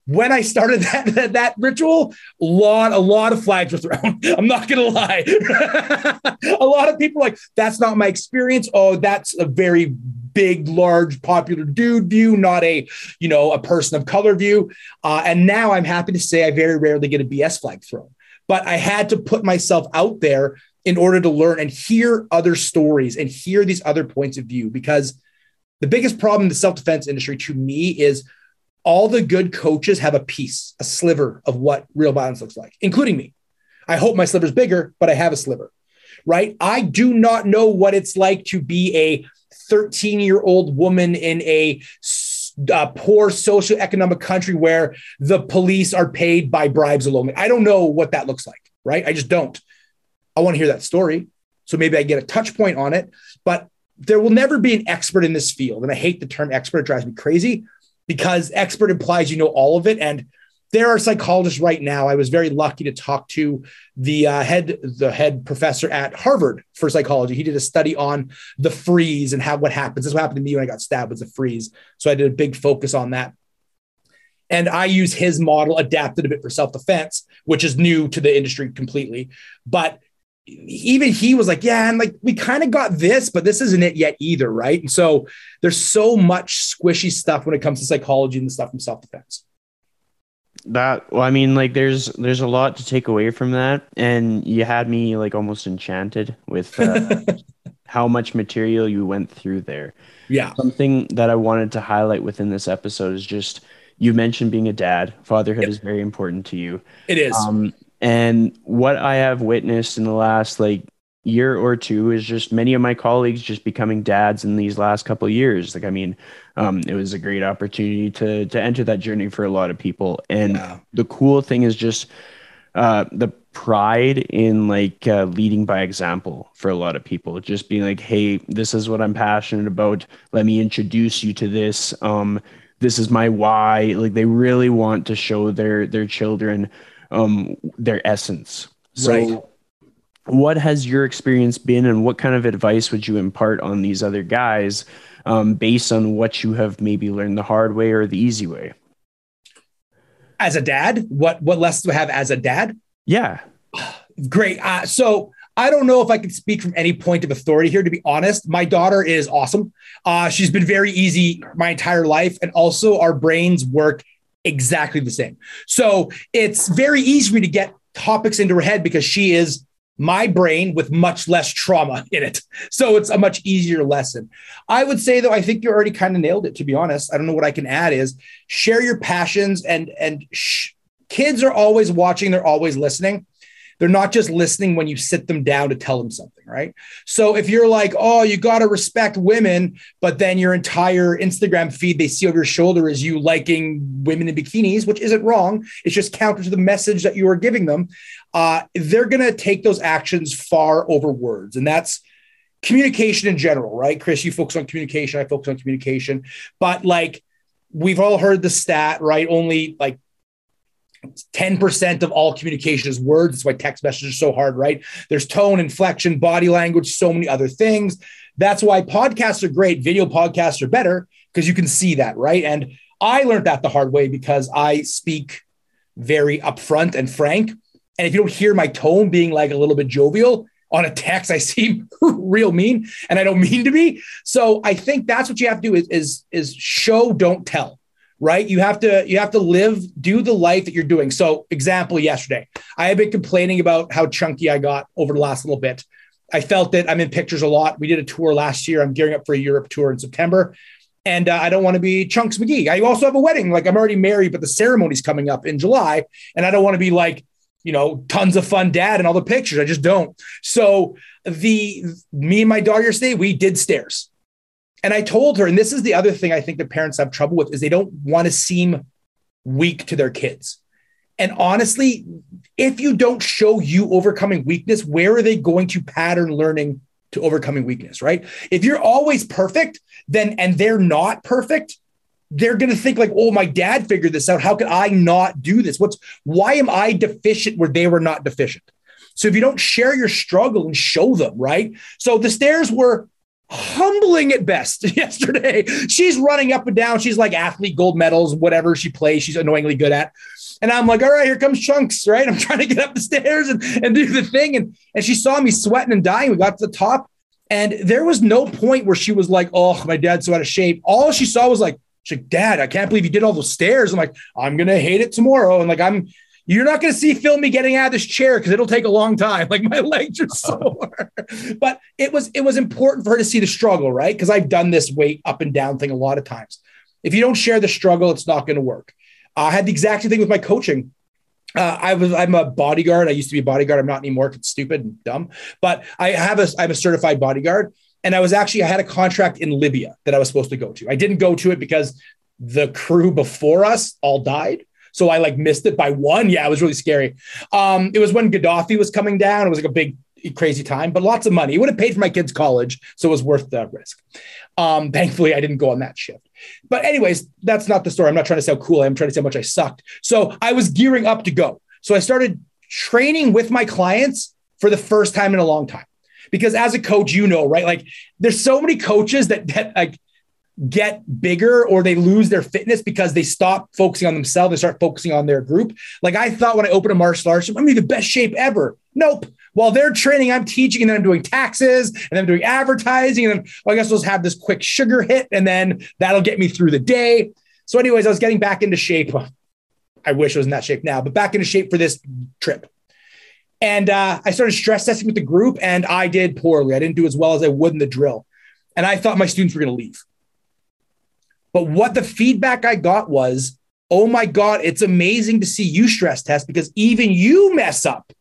[SPEAKER 2] When I started that, [laughs] that, that ritual, a lot, a lot of flags were thrown. [laughs] I'm not gonna lie. [laughs] a lot of people like, that's not my experience. Oh, that's a very big, large, popular dude view, not a, you know, a person of color view. Uh, and now I'm happy to say I very rarely get a BS flag thrown but I had to put myself out there in order to learn and hear other stories and hear these other points of view. Because the biggest problem in the self-defense industry to me is all the good coaches have a piece a sliver of what real violence looks like including me. I hope my sliver's bigger but i have a sliver right? I do not know what it's like to be a 13 year old woman in a uh, poor socioeconomic country where the police are paid by bribes alone. I don't know what that looks like, right? I just don't. I want to hear that story. So maybe I get a touch point on it, but there will never be an expert in this field. And I hate the term expert, it drives me crazy because expert implies you know all of it. And there are psychologists right now. I was very lucky to talk to the uh, head, the head professor at Harvard for psychology. He did a study on the freeze and how what happens. This is what happened to me when I got stabbed was a freeze. So I did a big focus on that. And I use his model adapted a bit for self defense, which is new to the industry completely. But even he was like, yeah, and like we kind of got this, but this isn't it yet either, right? And so there's so much squishy stuff when it comes to psychology and the stuff from self defense
[SPEAKER 1] that well i mean like there's there's a lot to take away from that and you had me like almost enchanted with uh, [laughs] how much material you went through there.
[SPEAKER 2] Yeah.
[SPEAKER 1] Something that I wanted to highlight within this episode is just you mentioned being a dad. Fatherhood
[SPEAKER 2] Yep.
[SPEAKER 1] is very important to you.
[SPEAKER 2] It is.
[SPEAKER 1] Um, and what I have witnessed in the last like year or two is just many of my colleagues just becoming dads in these last couple of years. Like, I mean, um, it was a great opportunity to to enter that journey for a lot of people. And
[SPEAKER 2] Yeah.
[SPEAKER 1] the cool thing is just uh, the pride in like uh, leading by example for a lot of people. Just being like, hey, this is what I'm passionate about. Let me introduce you to this. Um, this is my why. Like they really want to show their their children um, their essence. So,
[SPEAKER 2] Right.
[SPEAKER 1] What has your experience been, and what kind of advice would you impart on these other guys um, based on what you have maybe learned the hard way or the easy way?
[SPEAKER 2] as a dad, what what lessons do I have as a dad?
[SPEAKER 1] Yeah. [sighs]
[SPEAKER 2] Great. Uh, so I don't know if I can speak from any point of authority here. To be honest, my daughter is awesome. Uh, she's been very easy my entire life, and also our brains work exactly the same. So it's very easy for me to get topics into her head because she is my brain with much less trauma [laughs] in it. So it's a much easier lesson. I would say though, I think you already kind of nailed it. To be honest, I don't know what I can add. Is share your passions and and sh- kids are always watching. They're always listening. They're not just listening when you sit them down to tell them something, right? So if you're like, oh, you got to respect women, but then your entire Instagram feed they see over your shoulder is you liking women in bikinis, which isn't wrong. It's just counter to the message that you are giving them. Uh, they're going to take those actions far over words. And that's communication in general, right? Chris, you focus on communication. I focus on communication. But like we've all heard the stat, right? Only like 10% of all communication is words. That's why text messages are so hard, right? There's tone, inflection, body language, so many other things. That's why podcasts are great. Video podcasts are better because you can see that, right? And I learned that the hard way because I speak very upfront and frank. And if you don't hear my tone being like a little bit jovial on a text, [laughs] I seem real mean and I don't mean to be. So I think that's what you have to do is, is, is show, don't tell right? You have to you have to live do the life that you're doing. So example yesterday i have been complaining about how chunky i got over the last little bit. I felt that i'm in pictures a lot. We did a tour last year. I'm gearing up for a europe tour in september. And uh, i don't want to be chunks mcgee. I also have a wedding like i'm already married but the ceremony's coming up in july. And i don't want to be like you know tons of fun dad and all the pictures. I just don't. So the me and my daughter yesterday we did stairs and I told her, and this is the other thing I think the parents have trouble with is they don't want to seem weak to their kids. And honestly, if you don't show you overcoming weakness, where are they going to pattern learning to overcoming weakness, right? If you're always perfect, then and they're not perfect, they're going to think like, "Oh, my dad figured this out. How could I not do this? What's why am I deficient where they were not deficient?" So if you don't share your struggle and show them, right? So the stairs were humbling at best [laughs] yesterday. She's running up and down. She's like athlete gold medals, whatever she plays, she's annoyingly good at. And I'm like, all right, here comes Chunks, [laughs] right? I'm trying to get up the stairs and, and do the thing. And, and she saw me sweating and dying. We got to the top. And there was no point where she was like, oh, my dad's so out of shape. All she saw was like, she's like, Dad, I can't believe you did all those stairs. I'm like, I'm gonna hate it tomorrow. And like, I'm you're not going to see film me getting out of this chair because it'll take a long time. Like my [laughs] legs are sore. but it was it was important for her to see the struggle, right? Because I've done this weight up and down thing a lot of times. If you don't share the struggle, it's not going to work. I had the exact same thing with my coaching. Uh, I was I'm a bodyguard. I used to be a bodyguard. I'm not anymore. It's stupid and dumb. But I have a I'm a certified bodyguard, and I was actually I had a contract in Libya that I was supposed to go to. I didn't go to it because the crew before us all died. So I like missed it by one. Yeah, it was really scary. Um, it was when Gaddafi was coming down. It was like a big, crazy time, but lots of money. It would have paid for my kids' college, so it was worth the risk. Um, [laughs] thankfully, I didn't go on that shift. But anyways, that's not the story. I'm not trying to sound cool. I'm trying to say how much I sucked. So I was gearing up to go. So I started training with my clients for the first time in a long time. Because as a coach, you know, right? Like there's so many coaches that that like get bigger or they lose their fitness because they stop focusing on themselves and start focusing on their group. Like I thought when I opened a martial arts, I'm gonna be the best shape ever. Nope. While they're training, I'm teaching and then I'm doing taxes and I'm doing advertising. And then well, I guess let's have this quick sugar hit and then that'll get me through the day. So, anyways, I was getting back into shape. I wish I was in that shape now, but back into shape for this trip. And uh, I started stress testing with the group, and I did poorly. I didn't do as well as I would in the drill. And I thought my students were going to leave. But what the feedback I got was, oh my God, it's amazing to see you stress test because even you mess up.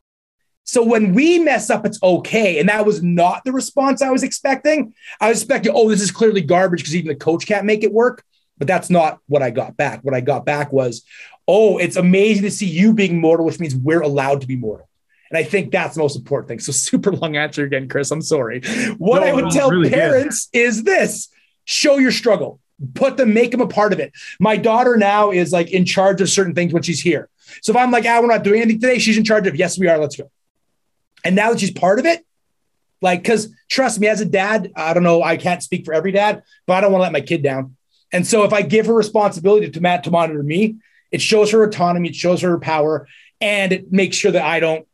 [SPEAKER 2] So when we mess up, it's okay. And that was not the response I was expecting. I was expecting, oh, this is clearly garbage because even the coach can't make it work. But that's not what I got back. What I got back was, oh, it's amazing to see you being mortal, which means we're allowed to be mortal. And I think that's the most important thing. So, [laughs] super long answer again, Chris. I'm sorry. What no, I would tell really parents good. is this show your struggle, put them, make them a part of it. My daughter now is like in charge of certain things when she's here. So, if I'm like, ah, we're not doing anything today, she's in charge of, yes, we are, let's go. And now that she's part of it, like, because trust me, as a dad, I don't know, I can't speak for every dad, but I don't want to let my kid down. And so, if I give her responsibility to Matt to monitor me, it shows her autonomy, it shows her power, and it makes sure that I don't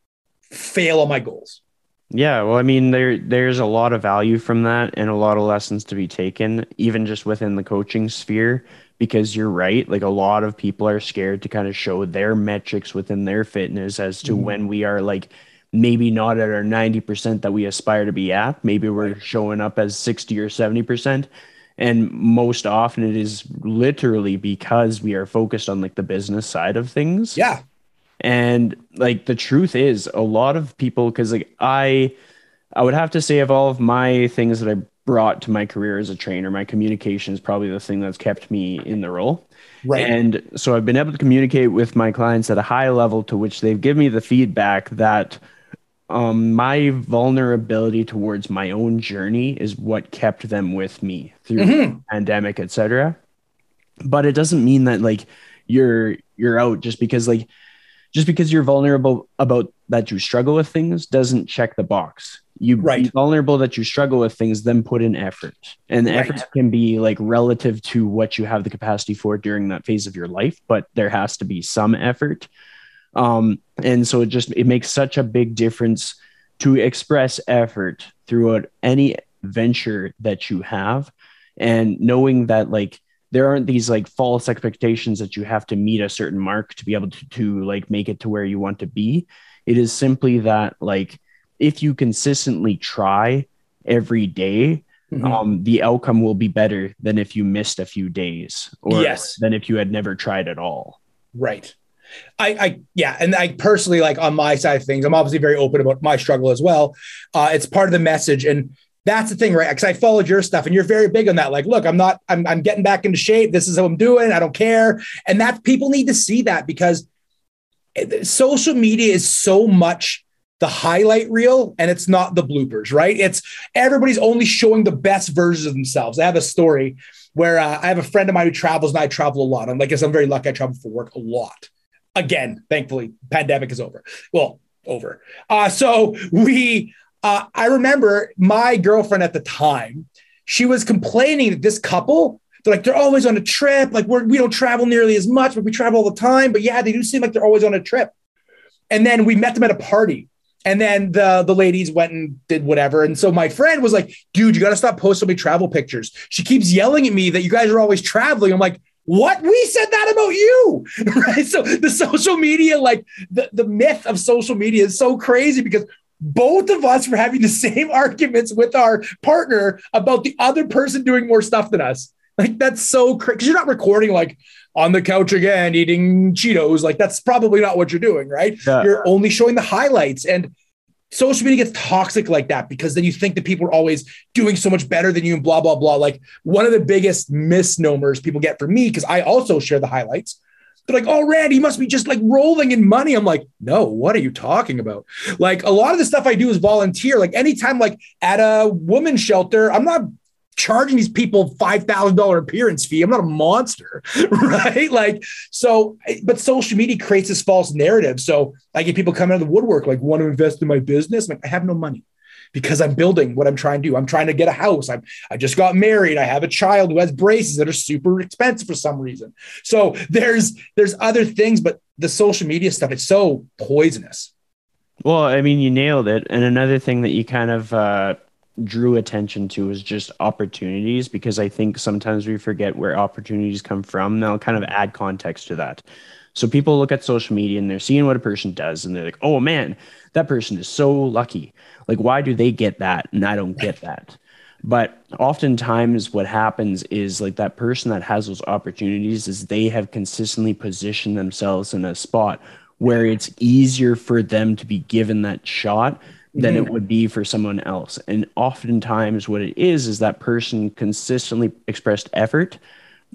[SPEAKER 2] fail on my goals.
[SPEAKER 1] Yeah, well, I mean, there there's a lot of value from that and a lot of lessons to be taken, even just within the coaching sphere. Because you're right, like a lot of people are scared to kind of show their metrics within their fitness as to mm-hmm. when we are like maybe not at our 90% that we aspire to be at. Maybe we're showing up as 60 or 70%. And most often it is literally because we are focused on like the business side of things.
[SPEAKER 2] Yeah.
[SPEAKER 1] And like the truth is, a lot of people, because like I, I would have to say of all of my things that I brought to my career as a trainer, my communication is probably the thing that's kept me in the role. Right. And so I've been able to communicate with my clients at a high level to which they've given me the feedback that um, my vulnerability towards my own journey is what kept them with me through mm-hmm. pandemic, etc. But it doesn't mean that like you're you're out just because like just because you're vulnerable about that you struggle with things doesn't check the box. You right. be vulnerable that you struggle with things, then put in effort. And right. effort can be like relative to what you have the capacity for during that phase of your life, but there has to be some effort. Um, and so it just it makes such a big difference to express effort throughout any venture that you have and knowing that like there aren't these like false expectations that you have to meet a certain mark to be able to, to like make it to where you want to be it is simply that like if you consistently try every day, mm-hmm. um, the outcome will be better than if you missed a few days or yes. than if you had never tried at all
[SPEAKER 2] right I, I, yeah, and I personally like on my side of things, I'm obviously very open about my struggle as well. Uh, it's part of the message, and that's the thing, right? Because I followed your stuff and you're very big on that. Like, look, I'm not, I'm, I'm getting back into shape. This is how I'm doing. I don't care. And that people need to see that because social media is so much the highlight reel and it's not the bloopers, right? It's everybody's only showing the best versions of themselves. I have a story where uh, I have a friend of mine who travels and I travel a lot. I'm like, I'm very lucky. I travel for work a lot. Again, thankfully, pandemic is over. Well, over. Uh, so we uh, I remember my girlfriend at the time, she was complaining that this couple, they're like, they're always on a trip. Like, we're, we don't travel nearly as much, but we travel all the time. But yeah, they do seem like they're always on a trip. And then we met them at a party. And then the, the ladies went and did whatever. And so my friend was like, dude, you got to stop posting me travel pictures. She keeps yelling at me that you guys are always traveling. I'm like, what we said that about you [laughs] right so the social media like the, the myth of social media is so crazy because both of us were having the same [laughs] arguments with our partner about the other person doing more stuff than us. Like that's so crazy because you're not recording like on the couch again eating Cheetos. Like that's probably not what you're doing, right? Yeah. You're only showing the highlights and social media gets toxic like that because then you think that people are always doing so much better than you and blah blah blah. Like one of the biggest misnomers people get from me because I also share the highlights they're like, oh, Randy, he must be just like rolling in money. I'm like, no, what are you talking about? Like a lot of the stuff I do is volunteer. Like anytime, like at a women's shelter, I'm not charging these people $5,000 appearance fee. I'm not a monster, [laughs] right? Like, so, but social media creates this false narrative. So I get people coming out of the woodwork, like, want to invest in my business. I'm like, I have no money because I'm building what I'm trying to do. I'm trying to get a house. I'm, I just got married. I have a child who has braces that are super expensive for some reason. So there's there's other things, but the social media stuff, it's so poisonous.
[SPEAKER 1] Well, I mean, you nailed it. And another thing that you kind of uh, drew attention to is just opportunities, because I think sometimes we forget where opportunities come from. And I'll kind of add context to that. So people look at social media and they're seeing what a person does and they're like, oh man, that person is so lucky. Like, why do they get that and I don't get that? But oftentimes, what happens is like that person that has those opportunities is they have consistently positioned themselves in a spot where it's easier for them to be given that shot than mm-hmm. it would be for someone else. And oftentimes, what it is is that person consistently expressed effort,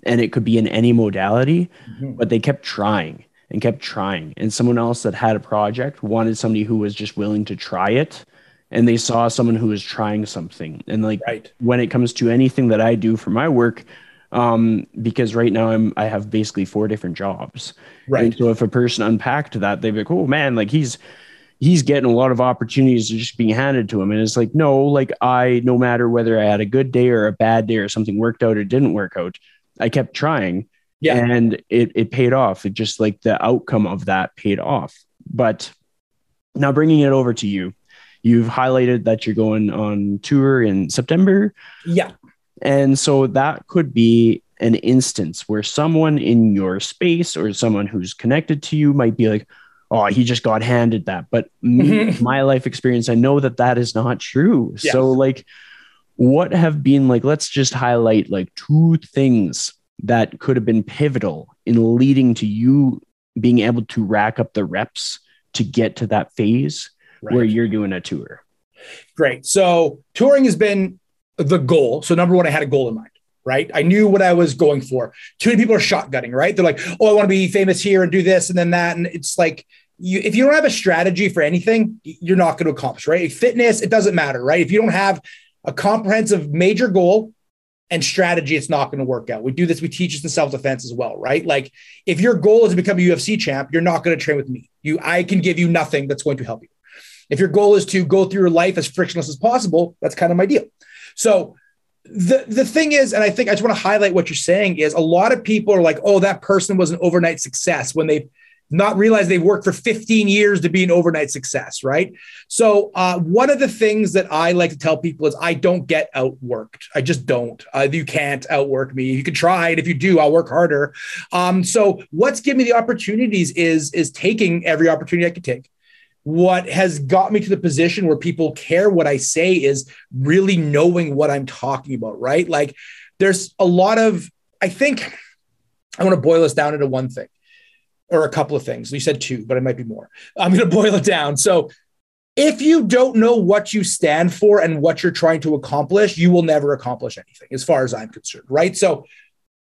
[SPEAKER 1] and it could be in any modality, mm-hmm. but they kept trying and kept trying. And someone else that had a project wanted somebody who was just willing to try it and they saw someone who was trying something. And like right. when it comes to anything that I do for my work, um, because right now I'm I have basically four different jobs. Right. And so if a person unpacked that, they'd be like, oh man, like he's he's getting a lot of opportunities just being handed to him. And it's like, no, like I, no matter whether I had a good day or a bad day or something worked out or didn't work out, I kept trying. Yeah. And it, it paid off. It just like the outcome of that paid off. But now bringing it over to you, You've highlighted that you're going on tour in September.
[SPEAKER 2] Yeah.
[SPEAKER 1] And so that could be an instance where someone in your space or someone who's connected to you might be like, oh, he just got handed that. But me, my life experience, I know that that is not true. Yes. So, like, what have been like, let's just highlight like two things that could have been pivotal in leading to you being able to rack up the reps to get to that phase right. where you're doing a tour.
[SPEAKER 2] Great. So touring has been the goal. So number one, I had a goal in mind. Right. I knew what I was going for. Too many people are shotgunning, right? They're like, oh, I want to be famous here and do this and then that. And it's like, you, if you don't have a strategy for anything, you're not going to accomplish, right? Fitness, it doesn't matter, right? If you don't have a comprehensive major goal and strategy, it's not going to work out. We do this, we teach this in self defense as well, right? Like if your goal is to become a UFC champ, you're not going to train with me. You, I can give you nothing that's going to help you. If your goal is to go through your life as frictionless as possible, that's kind of my deal. So the the thing is, and I think I just want to highlight what you're saying is a lot of people are like, oh, that person was an overnight success when they not realize they've worked for 15 years to be an overnight success, right? So, uh, one of the things that I like to tell people is I don't get outworked. I just don't. Uh, you can't outwork me. You can try and If you do, I'll work harder. Um, so, what's given me the opportunities is is taking every opportunity I could take what has got me to the position where people care what I say is really knowing what I'm talking about, right? Like there's a lot of, I think I want to boil this down into one thing or a couple of things. You said two, but it might be more. I'm going [laughs] to boil it down. So if you don't know what you stand for and what you're trying to accomplish, you will never accomplish anything as far as I'm concerned, right? So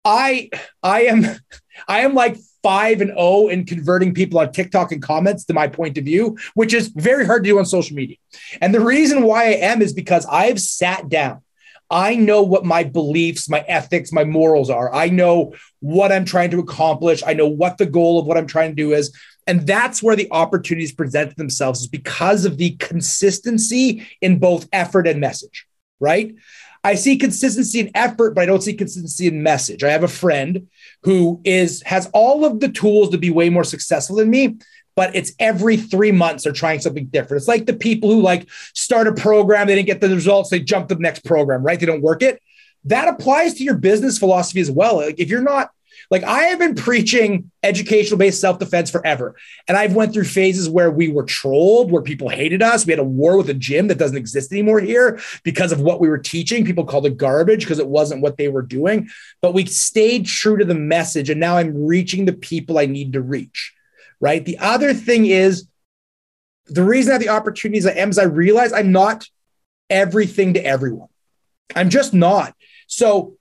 [SPEAKER 2] I I am [laughs] I am like five and oh in converting people on TikTok and comments to my point of view, which is very hard to do on social media. And the reason why I am is because I've sat down. I know what my beliefs, my ethics, my morals are. I know what I'm trying to accomplish. I know what the goal of what I'm trying to do is. And that's where the opportunities present themselves is because of the consistency in both effort and message, right? I see consistency in effort, but I don't see consistency in message. I have a friend who is has all of the tools to be way more successful than me, but it's every three months they're trying something different. It's like the people who like start a program, they didn't get the results, they jump to the next program, right? They don't work it. That applies to your business philosophy as well. Like if you're not like I have been preaching educational based self defense forever. And I've went through phases where we were trolled, where people hated us. We had a war with a gym that doesn't exist anymore here because of what we were teaching. People called it garbage because it wasn't what they were doing. But we stayed true to the message. And now I'm reaching the people I need to reach. Right. The other thing is the reason I have the opportunities I am is I realize I'm not everything to everyone. I'm just not. So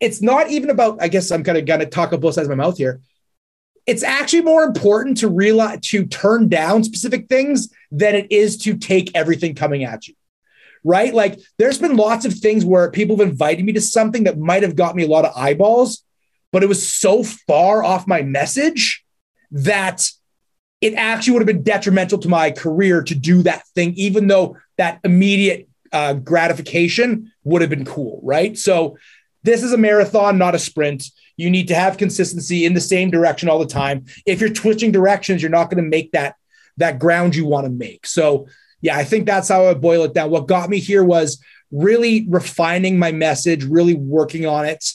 [SPEAKER 2] it's not even about, I guess I'm kind of gonna talk on both sides of my mouth here. It's actually more important to realize to turn down specific things than it is to take everything coming at you. Right? Like there's been lots of things where people have invited me to something that might have got me a lot of eyeballs, but it was so far off my message that it actually would have been detrimental to my career to do that thing, even though that immediate uh, gratification would have been cool. Right. So this is a marathon, not a sprint. You need to have consistency in the same direction all the time. If you're switching directions, you're not going to make that that ground you want to make. So, yeah, I think that's how I boil it down. What got me here was really refining my message, really working on it.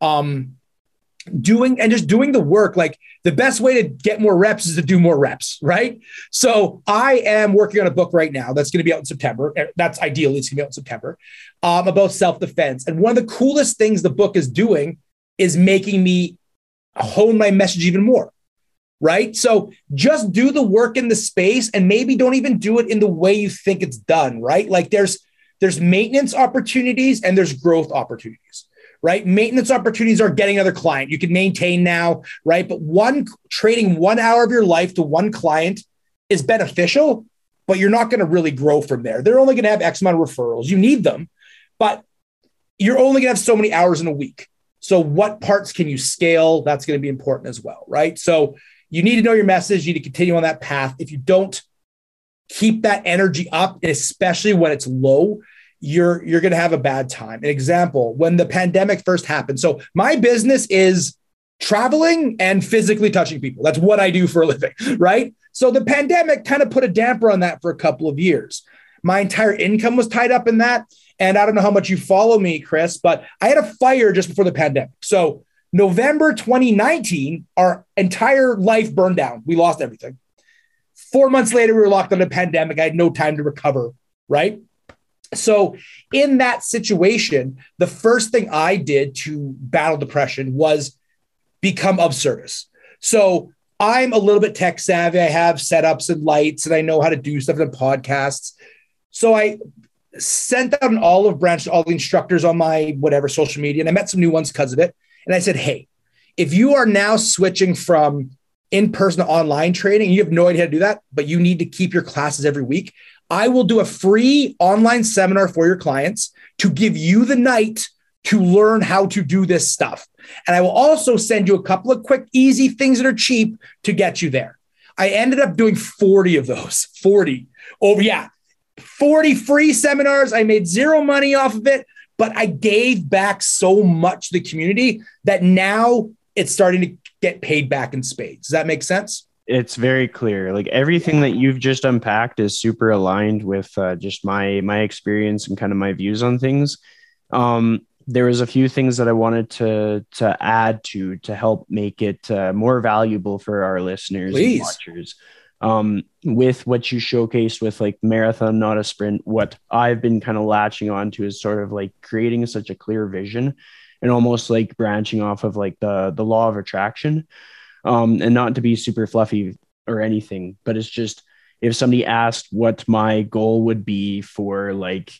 [SPEAKER 2] Um, doing and just doing the work like the best way to get more reps is to do more reps right? So i am working on a book right now that's going to be out in september eh, that's ideally it's going to be out in september um, about self-defense. And one of the coolest things the book is doing is making me hone my message even more right? So just do the work in the space and maybe don't even do it in the way you think it's done right? Like there's there's maintenance opportunities and there's growth opportunities right? Maintenance opportunities are getting another client. You can maintain now, right? But one trading one hour of your life to one client is beneficial, but you're not going to really grow from there. They're only going to have X amount of referrals. You need them, but you're only going to have so many hours in a week. So, what parts can you scale? That's going to be important as well, right? So, you need to know your message. You need to continue on that path. If you don't keep that energy up, especially when it's low, you're you're going to have a bad time. An example, when the pandemic first happened. So my business is traveling and physically touching people. That's what I do for a living, [laughs] right? So the pandemic kind of put a damper on that for a couple of years. My entire income was tied up in that. And I don't know how much you follow me, Chris, but I had a fire just before the pandemic. So November 2019, our entire life burned down. We lost everything. Four months later, we were locked on a pandemic. I had no time to recover, right? So, in that situation, the first thing I did to battle depression was become of service. So, I'm a little bit tech savvy. I have setups and lights, and I know how to do stuff in podcasts. So, I sent out an olive branch to all the instructors on my whatever social media, and I met some new ones because of it. And I said, Hey, if you are now switching from in person to online training, you have no idea how to do that, but you need to keep your classes every week. I will do a free online seminar for your clients to give you the night to learn how to do this stuff. And I will also send you a couple of quick, easy things that are cheap to get you there. I ended up doing 40 of those, [laughs] 40 over, yeah, 40 free seminars. I made zero money off of it, but I gave back so much to the community that now it's starting to get paid back in spades. Does that make sense?
[SPEAKER 1] It's very clear. Like everything that you've just unpacked is super aligned with uh, just my my experience and kind of my views on things. Um there was a few things that i wanted to to add to to help make it uh, more valuable for our listeners Please. and watchers. Um with what you showcased with like marathon not a sprint what i've been kind of latching on to is sort of like creating such a clear vision and almost like branching off of like the the law of attraction um, and not to be super fluffy or anything, but it's just if somebody asked what my goal would be for like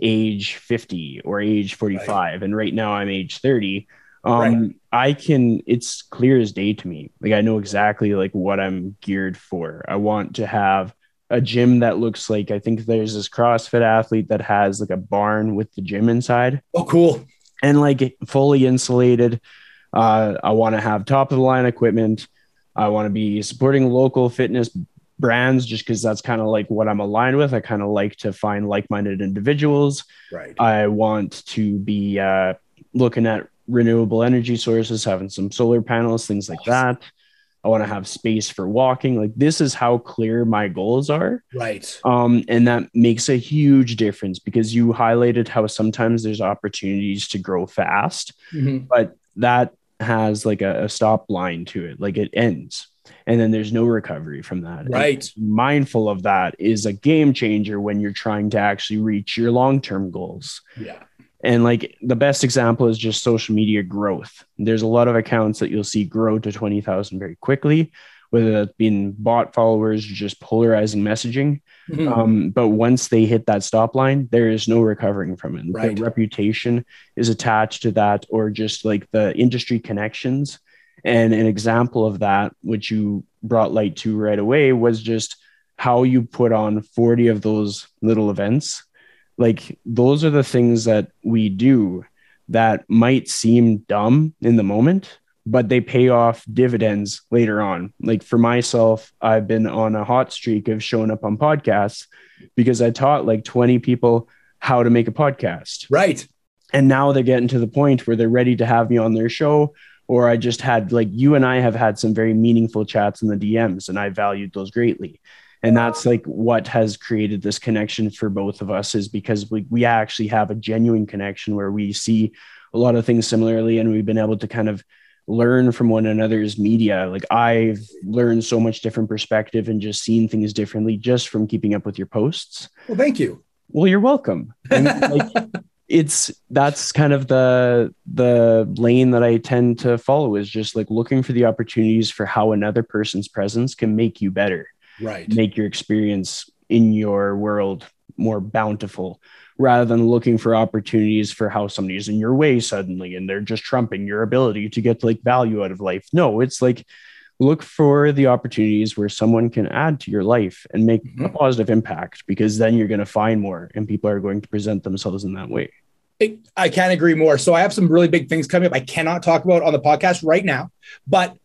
[SPEAKER 1] age 50 or age 45, right. and right now I'm age 30, um, right. I can, it's clear as day to me. Like I know exactly like what I'm geared for. I want to have a gym that looks like I think there's this CrossFit athlete that has like a barn with the gym inside.
[SPEAKER 2] Oh, cool.
[SPEAKER 1] And like fully insulated uh, I want to have top of the line equipment. I want to be supporting local fitness brands just because that's kind of like what I'm aligned with. I kind of like to find like minded individuals.
[SPEAKER 2] Right.
[SPEAKER 1] I want to be uh, looking at renewable energy sources, having some solar panels, things like that. I want to have space for walking. Like this is how clear my goals are.
[SPEAKER 2] Right.
[SPEAKER 1] Um, and that makes a huge difference because you highlighted how sometimes there's opportunities to grow fast, mm-hmm. but that has like a, a stop line to it, like it ends and then there's no recovery from that.
[SPEAKER 2] Right.
[SPEAKER 1] And mindful of that is a game changer when you're trying to actually reach your long term goals.
[SPEAKER 2] Yeah.
[SPEAKER 1] And like the best example is just social media growth. There's a lot of accounts that you'll see grow to 20,000 very quickly whether that's being bot followers or just polarizing messaging. Mm-hmm. Um, but once they hit that stop line, there is no recovering from it. Right. The reputation is attached to that, or just like the industry connections. And an example of that, which you brought light to right away, was just how you put on 40 of those little events. Like those are the things that we do that might seem dumb in the moment, but they pay off dividends later on. Like for myself, I've been on a hot streak of showing up on podcasts because I taught like 20 people how to make a podcast.
[SPEAKER 2] Right.
[SPEAKER 1] And now they're getting to the point where they're ready to have me on their show. Or I just had like you and I have had some very meaningful chats in the DMs, and I valued those greatly. And that's like what has created this connection for both of us is because we, we actually have a genuine connection where we see a lot of things similarly and we've been able to kind of learn from one another's media. Like I've learned so much different perspective and just seen things differently just from keeping up with your posts.
[SPEAKER 2] Well, thank you.
[SPEAKER 1] Well, you're welcome. And, [laughs] like, it's that's kind of the the lane that I tend to follow is just like looking for the opportunities for how another person's presence can make you better.
[SPEAKER 2] Right.
[SPEAKER 1] Make your experience in your world more bountiful rather than looking for opportunities for how somebody's in your way suddenly and they're just trumping your ability to get like value out of life. No, it's like look for the opportunities where someone can add to your life and make mm-hmm. a positive impact because then you're going to find more and people are going to present themselves in that way.
[SPEAKER 2] I can't agree more. So I have some really big things coming up. I cannot talk about on the podcast right now, but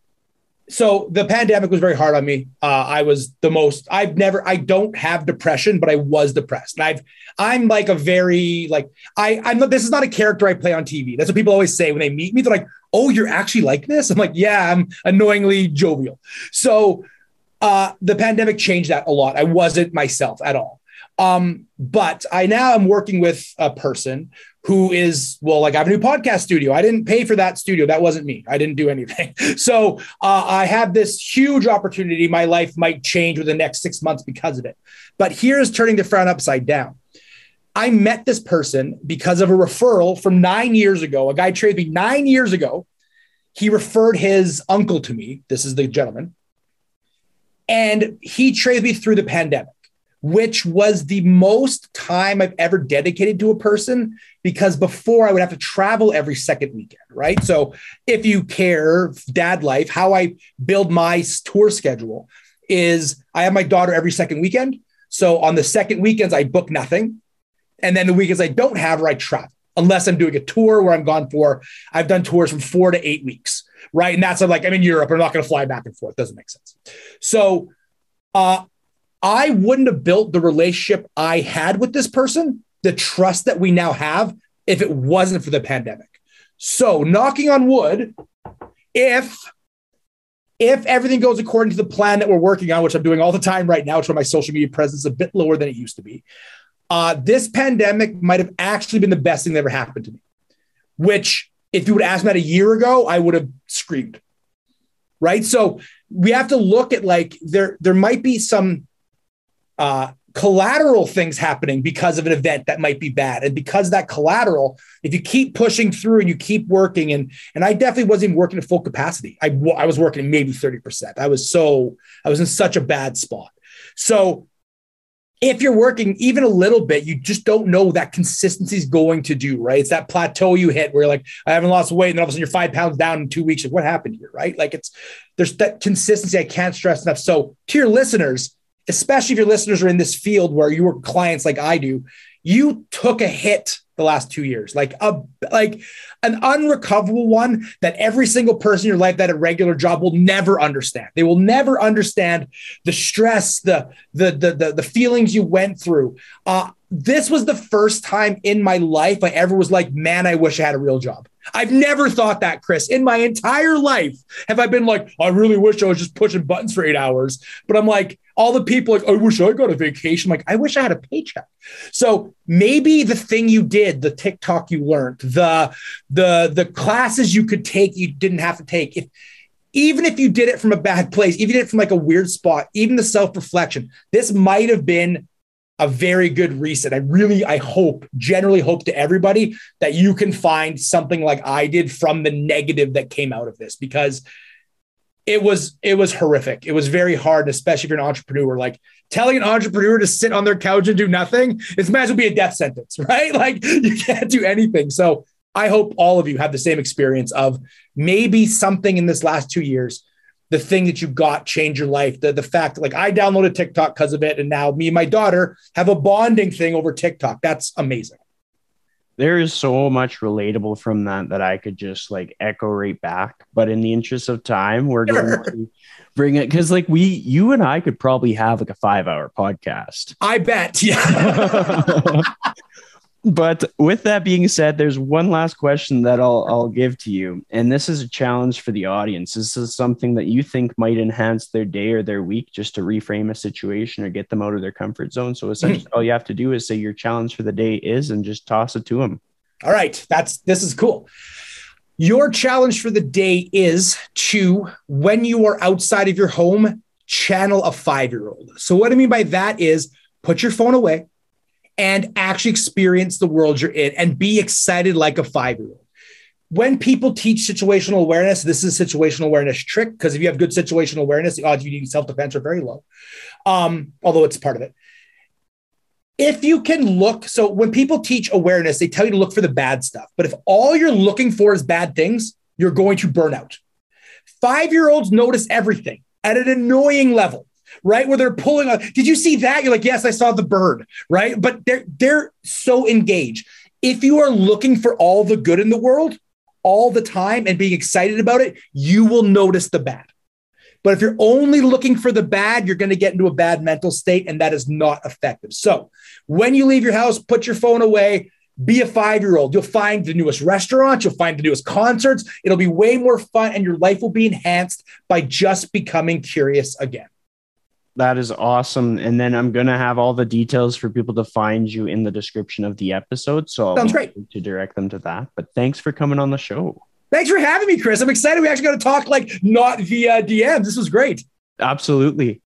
[SPEAKER 2] so the pandemic was very hard on me. Uh, I was the most. I've never. I don't have depression, but I was depressed. And I've. I'm like a very like. I. I'm. This is not a character I play on TV. That's what people always say when they meet me. They're like, "Oh, you're actually like this." I'm like, "Yeah, I'm annoyingly jovial." So, uh, the pandemic changed that a lot. I wasn't myself at all. Um, but I now am working with a person who is well like i have a new podcast studio. I didn't pay for that studio. That wasn't me. I didn't do anything. [laughs] So uh, i have this huge opportunity. My life might change within the next six months because of it. But here's turning the frown upside down. I met this person because of a referral from nine years ago. A guy traded me nine years ago. He referred his uncle to me. This is the gentleman. And he traded me through the pandemic which was the most time I've ever dedicated to a person because before I would have to travel every second weekend, right? So if you care, dad life, how I build my tour schedule is I have my daughter every second weekend. So on the second weekends, I book nothing. And then the weekends I don't have her, I travel unless I'm doing a tour where I'm gone for, I've done tours from four to eight weeks, right? And that's like, I'm in Europe, I'm not going to fly back and forth. Doesn't make sense. So uh, I wouldn't have built the relationship I had with this person, the trust that we now have, if it wasn't for the pandemic. So, knocking on wood, if if everything goes according to the plan that we're working on, which I'm doing all the time right now, which my social media presence is a bit lower than it used to be, uh, this pandemic might have actually been the best thing that ever happened to me. Which, if you would ask me that a year ago, I would have screamed. Right. So we have to look at like there there might be some uh, collateral things happening because of an event that might be bad. And because that collateral if you keep pushing through and you keep working and and i definitely wasn't even working at full capacity. I, I was working maybe 30% i was so i was in such a bad spot. So if you're working even a little bit you just don't know that consistency is going to do right? It's that plateau you hit where you're like i haven't lost weight and then all of a sudden you're five pounds down in two weeks. Like what happened here right? Like it's there's that consistency i can't stress enough. So to your listeners especially if your listeners are in this field where you work clients like I do, you took a hit the last two years, like a like an unrecoverable one that every single person in your life that a regular job will never understand. They will never understand the stress, the the the the, the feelings you went through. Uh, this was the first time in my life I ever was like, man, I wish I had a real job. I've never thought that, Chris. In my entire life, have I been like, I really wish I was just pushing buttons for eight hours. But I'm like, all the people like, I wish I got a vacation. like, I wish I had a paycheck. So maybe the thing you did, the TikTok you learned, the the the classes you could take, you didn't have to take. If even if you did it from a bad place, even if from like a weird spot, even the self-reflection, this might have been a very good reset. I really, I hope, generally hope to everybody that you can find something like I did from the negative that came out of this because it was it was horrific. It was very hard, especially if you're an entrepreneur. Like telling an entrepreneur to sit on their couch and do nothing, it's might as well be a death sentence, [laughs] right? Like you can't do anything. So I hope all of you have the same experience of maybe something in this last two years, the thing that you got change your life. The the fact like I downloaded TikTok because of it, and now me and my daughter have a bonding thing over TikTok. That's amazing
[SPEAKER 1] there is so much relatable from that that I could just like echo right back. But in the interest of time, we're going [laughs] to bring it because like we, you and I could probably have like a five hour podcast.
[SPEAKER 2] I bet. Yeah. [laughs] [laughs]
[SPEAKER 1] but with that being said, there's one last question that I'll I'll give to you, and this is a challenge for the audience. This is something that you think might enhance their day or their week, just to reframe a situation or get them out of their comfort zone. So essentially, [clears throat] all you have to do is say your challenge for the day is, and just toss it to them.
[SPEAKER 2] All right, that's this is cool. Your challenge for the day is to, when you are outside of your home, channel a five year old. So, what I mean by that is put your phone away and actually experience the world you're in and be excited like a five year old. When people teach situational awareness, this is a situational awareness trick because if you have good situational awareness, the odds you need self defense are very low, um, although it's part of it if you can look, so when people teach awareness, they tell you to look for the bad stuff. But if all you're looking for is bad things, you're going to burn out. Five year olds notice everything at an annoying level, right? Where they're pulling on, did you see that? You're like, yes, I saw the bird, right? But they're they're so engaged. If you are looking for all the good in the world all the time and being excited about it, you will notice the bad. But if you're only looking for the bad, you're going to get into a bad mental state, and that is not effective. So when you leave your house, put your phone away. Be a five year old. You'll find the newest restaurants. You'll find the newest concerts. It'll be way more fun, and your life will be enhanced by just becoming curious again.
[SPEAKER 1] That is awesome. And then I'm going to have all the details for people to find you in the description of the episode. So
[SPEAKER 2] sounds great
[SPEAKER 1] to direct them to that. But thanks for coming on the show.
[SPEAKER 2] Thanks for having me, Chris. I'm excited. We actually got to talk like not via DMs. This was great.
[SPEAKER 1] Absolutely.